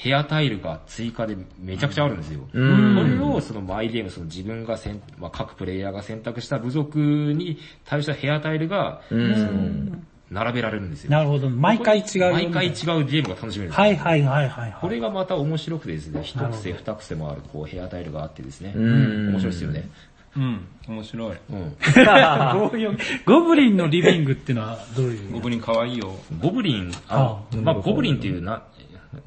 ヘアタイルが追加でめちゃくちゃあるんですよ。うんこれをそのマイゲーム、その自分が選、まあ、各プレイヤーが選択した部族に対応したヘアタイルが、その、並べられるんですあ。よ。なるほど。毎回違うよ。毎回違うゲームが楽しめるんですよはいはいはいはい。これがまた面白くてですね、一癖二癖もあるこうヘアタイルがあってですね、ん面白いですよね。うん、面白い。うん。ゴブリンのリビングってのはどういう？ゴブリン可愛いよ。ゴブリン、あの、まあゴブリンっていうな、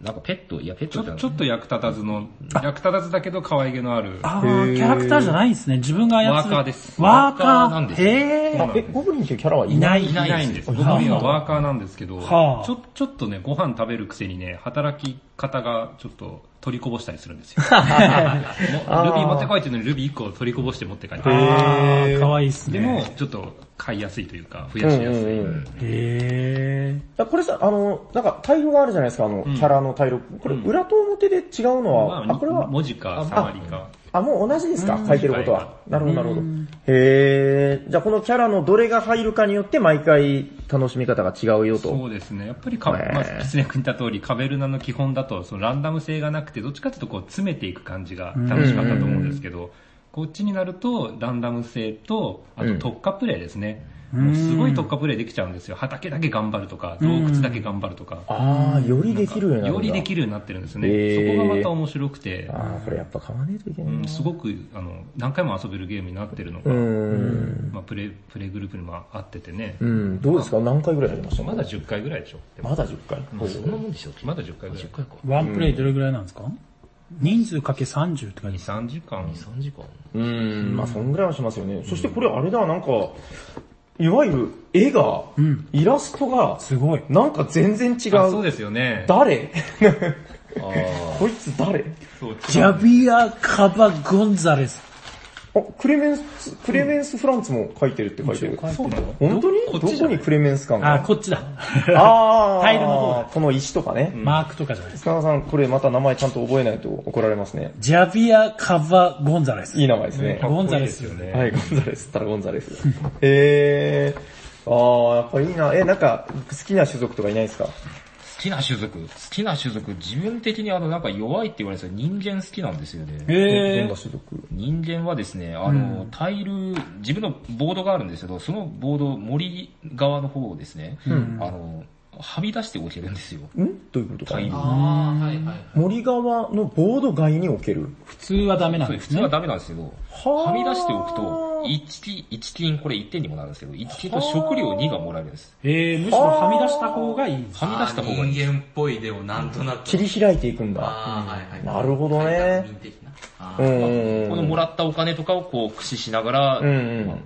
なんかペット、いやペッちょトじゃないちょっと役立たずの、役立たずだけど可愛げのある。あーキャラクターじゃないんですね。自分が操る。ワーカーですワーカー。ワーカー？なんですねへー。え、ゴブリンっていうキャラはいいなないい。いないんです。ゴブリンはワーカーなんですけど、はあちょ、ちょっとね、ご飯食べるくせにね、働き方がちょっと取りこぼしたりするんですよ。もうルビー持ってこいっていうのにルビー1個取りこぼして持って帰って。あー、かわいいっすね。でも、ちょっと買いやすいというか、増やしやすい。うんうんうんへあこれさ、あの、なんかタイルがあるじゃないですか、あの、キャラのタイル。これ、裏と表で違うのは、まあ、これは、文字か、触りか。あ、もう同じですか書いてることは。なるほど、なるほど。へー。じゃあこのキャラのどれが入るかによって毎回楽しみ方が違うよと。そうですね。やっぱりまあ、キツネ君言った通り、カベルナの基本だと、そのランダム性がなくて、どっちかっていうとこう、詰めていく感じが楽しかったと思うんですけど、こっちになると、ランダム性と、あと特化プレイですね。もうすごい特化プレイできちゃうんですよ。畑だけ頑張るとか、洞窟だけ頑張るとか。あー、よりできるようになる。よりできるようになってるんですね。へーそこがまた面白くて、あー、これやっぱ買わねえといけないな。うん、すごく、あの、何回も遊べるゲームになってるのが、うん。まあ、プレイ、プレイグループにもあっててね、うん、どうですか？何回ぐらいやりました？まだ10回ぐらいでしょ。まだ10回？そんなもんでしょまだ10回ぐらい。ー。ワンプレイどれぐらいなんですか？人数かけ30って書いて2、3時間。3時間うん、まあそんぐらいはしますよね。そしてこれあれだ、なんか、いわゆる絵が、イラストが、すごい。なんか全然違あそうう。ですよね。誰？あ こいつ誰？そうジャビア・カバ・ゴンザレス。あ、クレメンス、クレメンス・フランツも書いてるって書いてる。そうなの？本当に？どこ？にクレメンス感が？あ、こっちだ。あー タイルの方だこの石とかね。マークとかじゃないですか。さん、これまた名前ちゃんと覚えないと怒られますね。ジャビア・カバ・ゴンザレス。いい名前ですね。ゴンザレスよね。はい、ゴンザレスったらゴンザレス。えー、あー、やっぱいいな。え、なんか、好きな種族とかいないですか？好きな種族好きな種族自分的にあのなんか弱いって言われてた人間好きなんですよね。どんえな種族？人間はですね、あの、タイル、自分のボードがあるんですけど、そのボード、森側の方をですね、あの、はみ出しておけるんですよ。ん？どういうこと？かタイル。あー、はいはいはい。森側のボード外に置ける？普通はダメなんですね普通は。ダメなんですけど、ははみ出しておくと、1, 1金、これ1点にもなるんですけど、1金と食料2がもらえるんです。えー、むしろはみ出した方がいいんです。はみ出した方がいい。人間っぽいでもなんとなく。切り開いていくんだ。はいはい。なるほどね。民的な。あ。このもらったお金とかをこう駆使しながら、うんうん。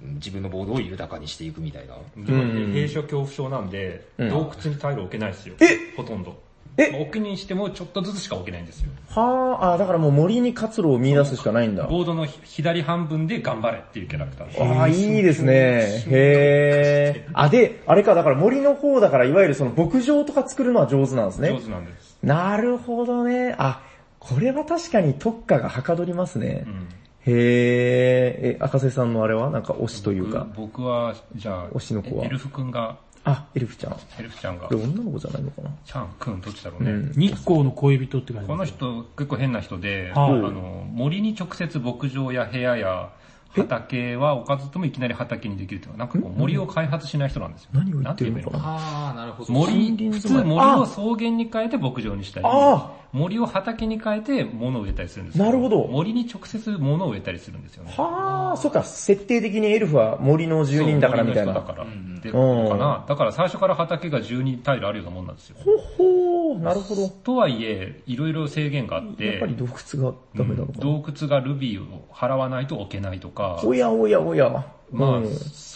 自分のボードを豊かにしていくみたいな。閉所恐怖症なんで、うん洞窟にタイル置けないですよ。え？ほとんど。え？まあ置くにしてもちょっとずつしか置けないんですよ。はあ、あだからもう森に活路を見出すしかないんだ。ボードの左半分で頑張れっていうキャラクター。ああ、いいですね。へえ。あ、で、あれか、だから森の方だから、いわゆるその牧場とか作るのは上手なんですね上。手なんです。なるほどね。あ、これは確かに特化がはかどりますね。うんへえ、え、赤瀬さんのあれはなんか推しというか。僕僕は、じゃあ、推しの子はエルフ君が、あ、エルフちゃん。こエルフちゃんがれ、女の子じゃないのかなちゃんくんどっちだろうね。うん。日光の恋人って感じこの人結構変な人で、はいあの森に直接牧場や部屋や畑は置かずともいきなり畑にできるというか、なんかこう森を開発しない人なんですよ。何を言ってるの？かなあー、なるほど。森、普通森を草原に変えて牧場にしたりあ、森を畑に変えて物を植えたりするんですけなるほど森に直接物を植えたりするんですよね。はあ、そっか、設定的にエルフは森の住人だからみたいな。そう森の人だから。ってのかな。だから最初から畑が12タイルあるようなもんなんですよ。ほほー、なるほど。とはいえ、いろいろ制限があって、やっぱり洞窟がダメなのかな。洞窟がルビーを払わないと置けないとか、おやおやおや。まあ、うん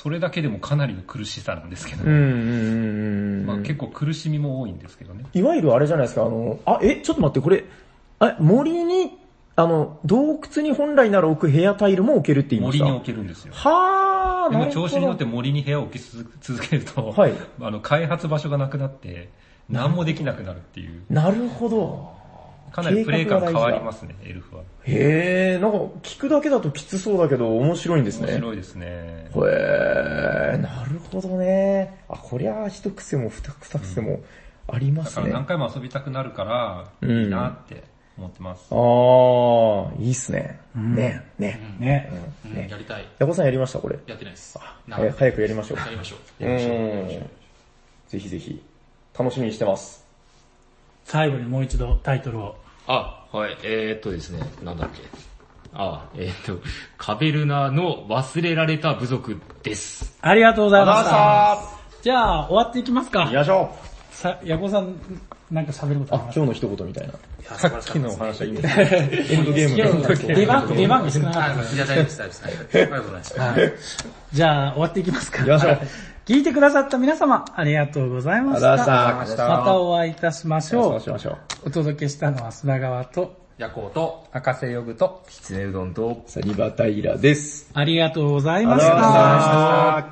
それだけでもかなりの苦しさなんですけど、うんうんうんうん。まあ、結構苦しみも多いんですけどね。いわゆるあれじゃないですか、あの、あ、え、ちょっと待って、これ、あ、森に、あの、洞窟に本来なら置く部屋タイルも置けるって言いました。森に置けるんですよ。はー、でも調子に乗って森に部屋を置き続続けると、はいあの開発場所がなくなって、何もできなくなるっていう、なるほど。かなりプレイ感変わりますね、エルフは。へー、なんか聞くだけだときつそうだけど面白いんですね。面白いですね。へー、なるほどね。あ、こりゃ一癖も二癖もありますね。だから何回も遊びたくなるから、うんいいなって思ってます。あー、いいっすね。ね、ね、ね。うんやりたい。ヤコさんやりましたこれ？やってないです。な早早くやりましょう。やりましょう。うん。ぜひぜひ、楽しみにしてます。最後にもう一度タイトルを。あ、はい、えー、っとですね、なんだっけ。あ、えー、っと、カベルナの忘れられた部族です。ありがとうございました。じゃあ、終わっていきますか。よいしょ。さ、ヤコさん、なんか喋ることありあ、ます今日の一言みたいな。やさっきの話はいいんですね。エンドゲームの出番、出番が少なかった。はい、いや、大丈夫です、大丈夫です。はいありがとうございました。はいじゃあ、終わっていきますか。行きましょう聞いてくださった皆様、ありがとうございました。ありがとうございましたまたお会いいたしましょうし。ましょう。お届けしたのは砂川と、夜行と、赤瀬ヨグと、きつねうどんと、サニバタイラです。ありがとうございましありがとうございまたした。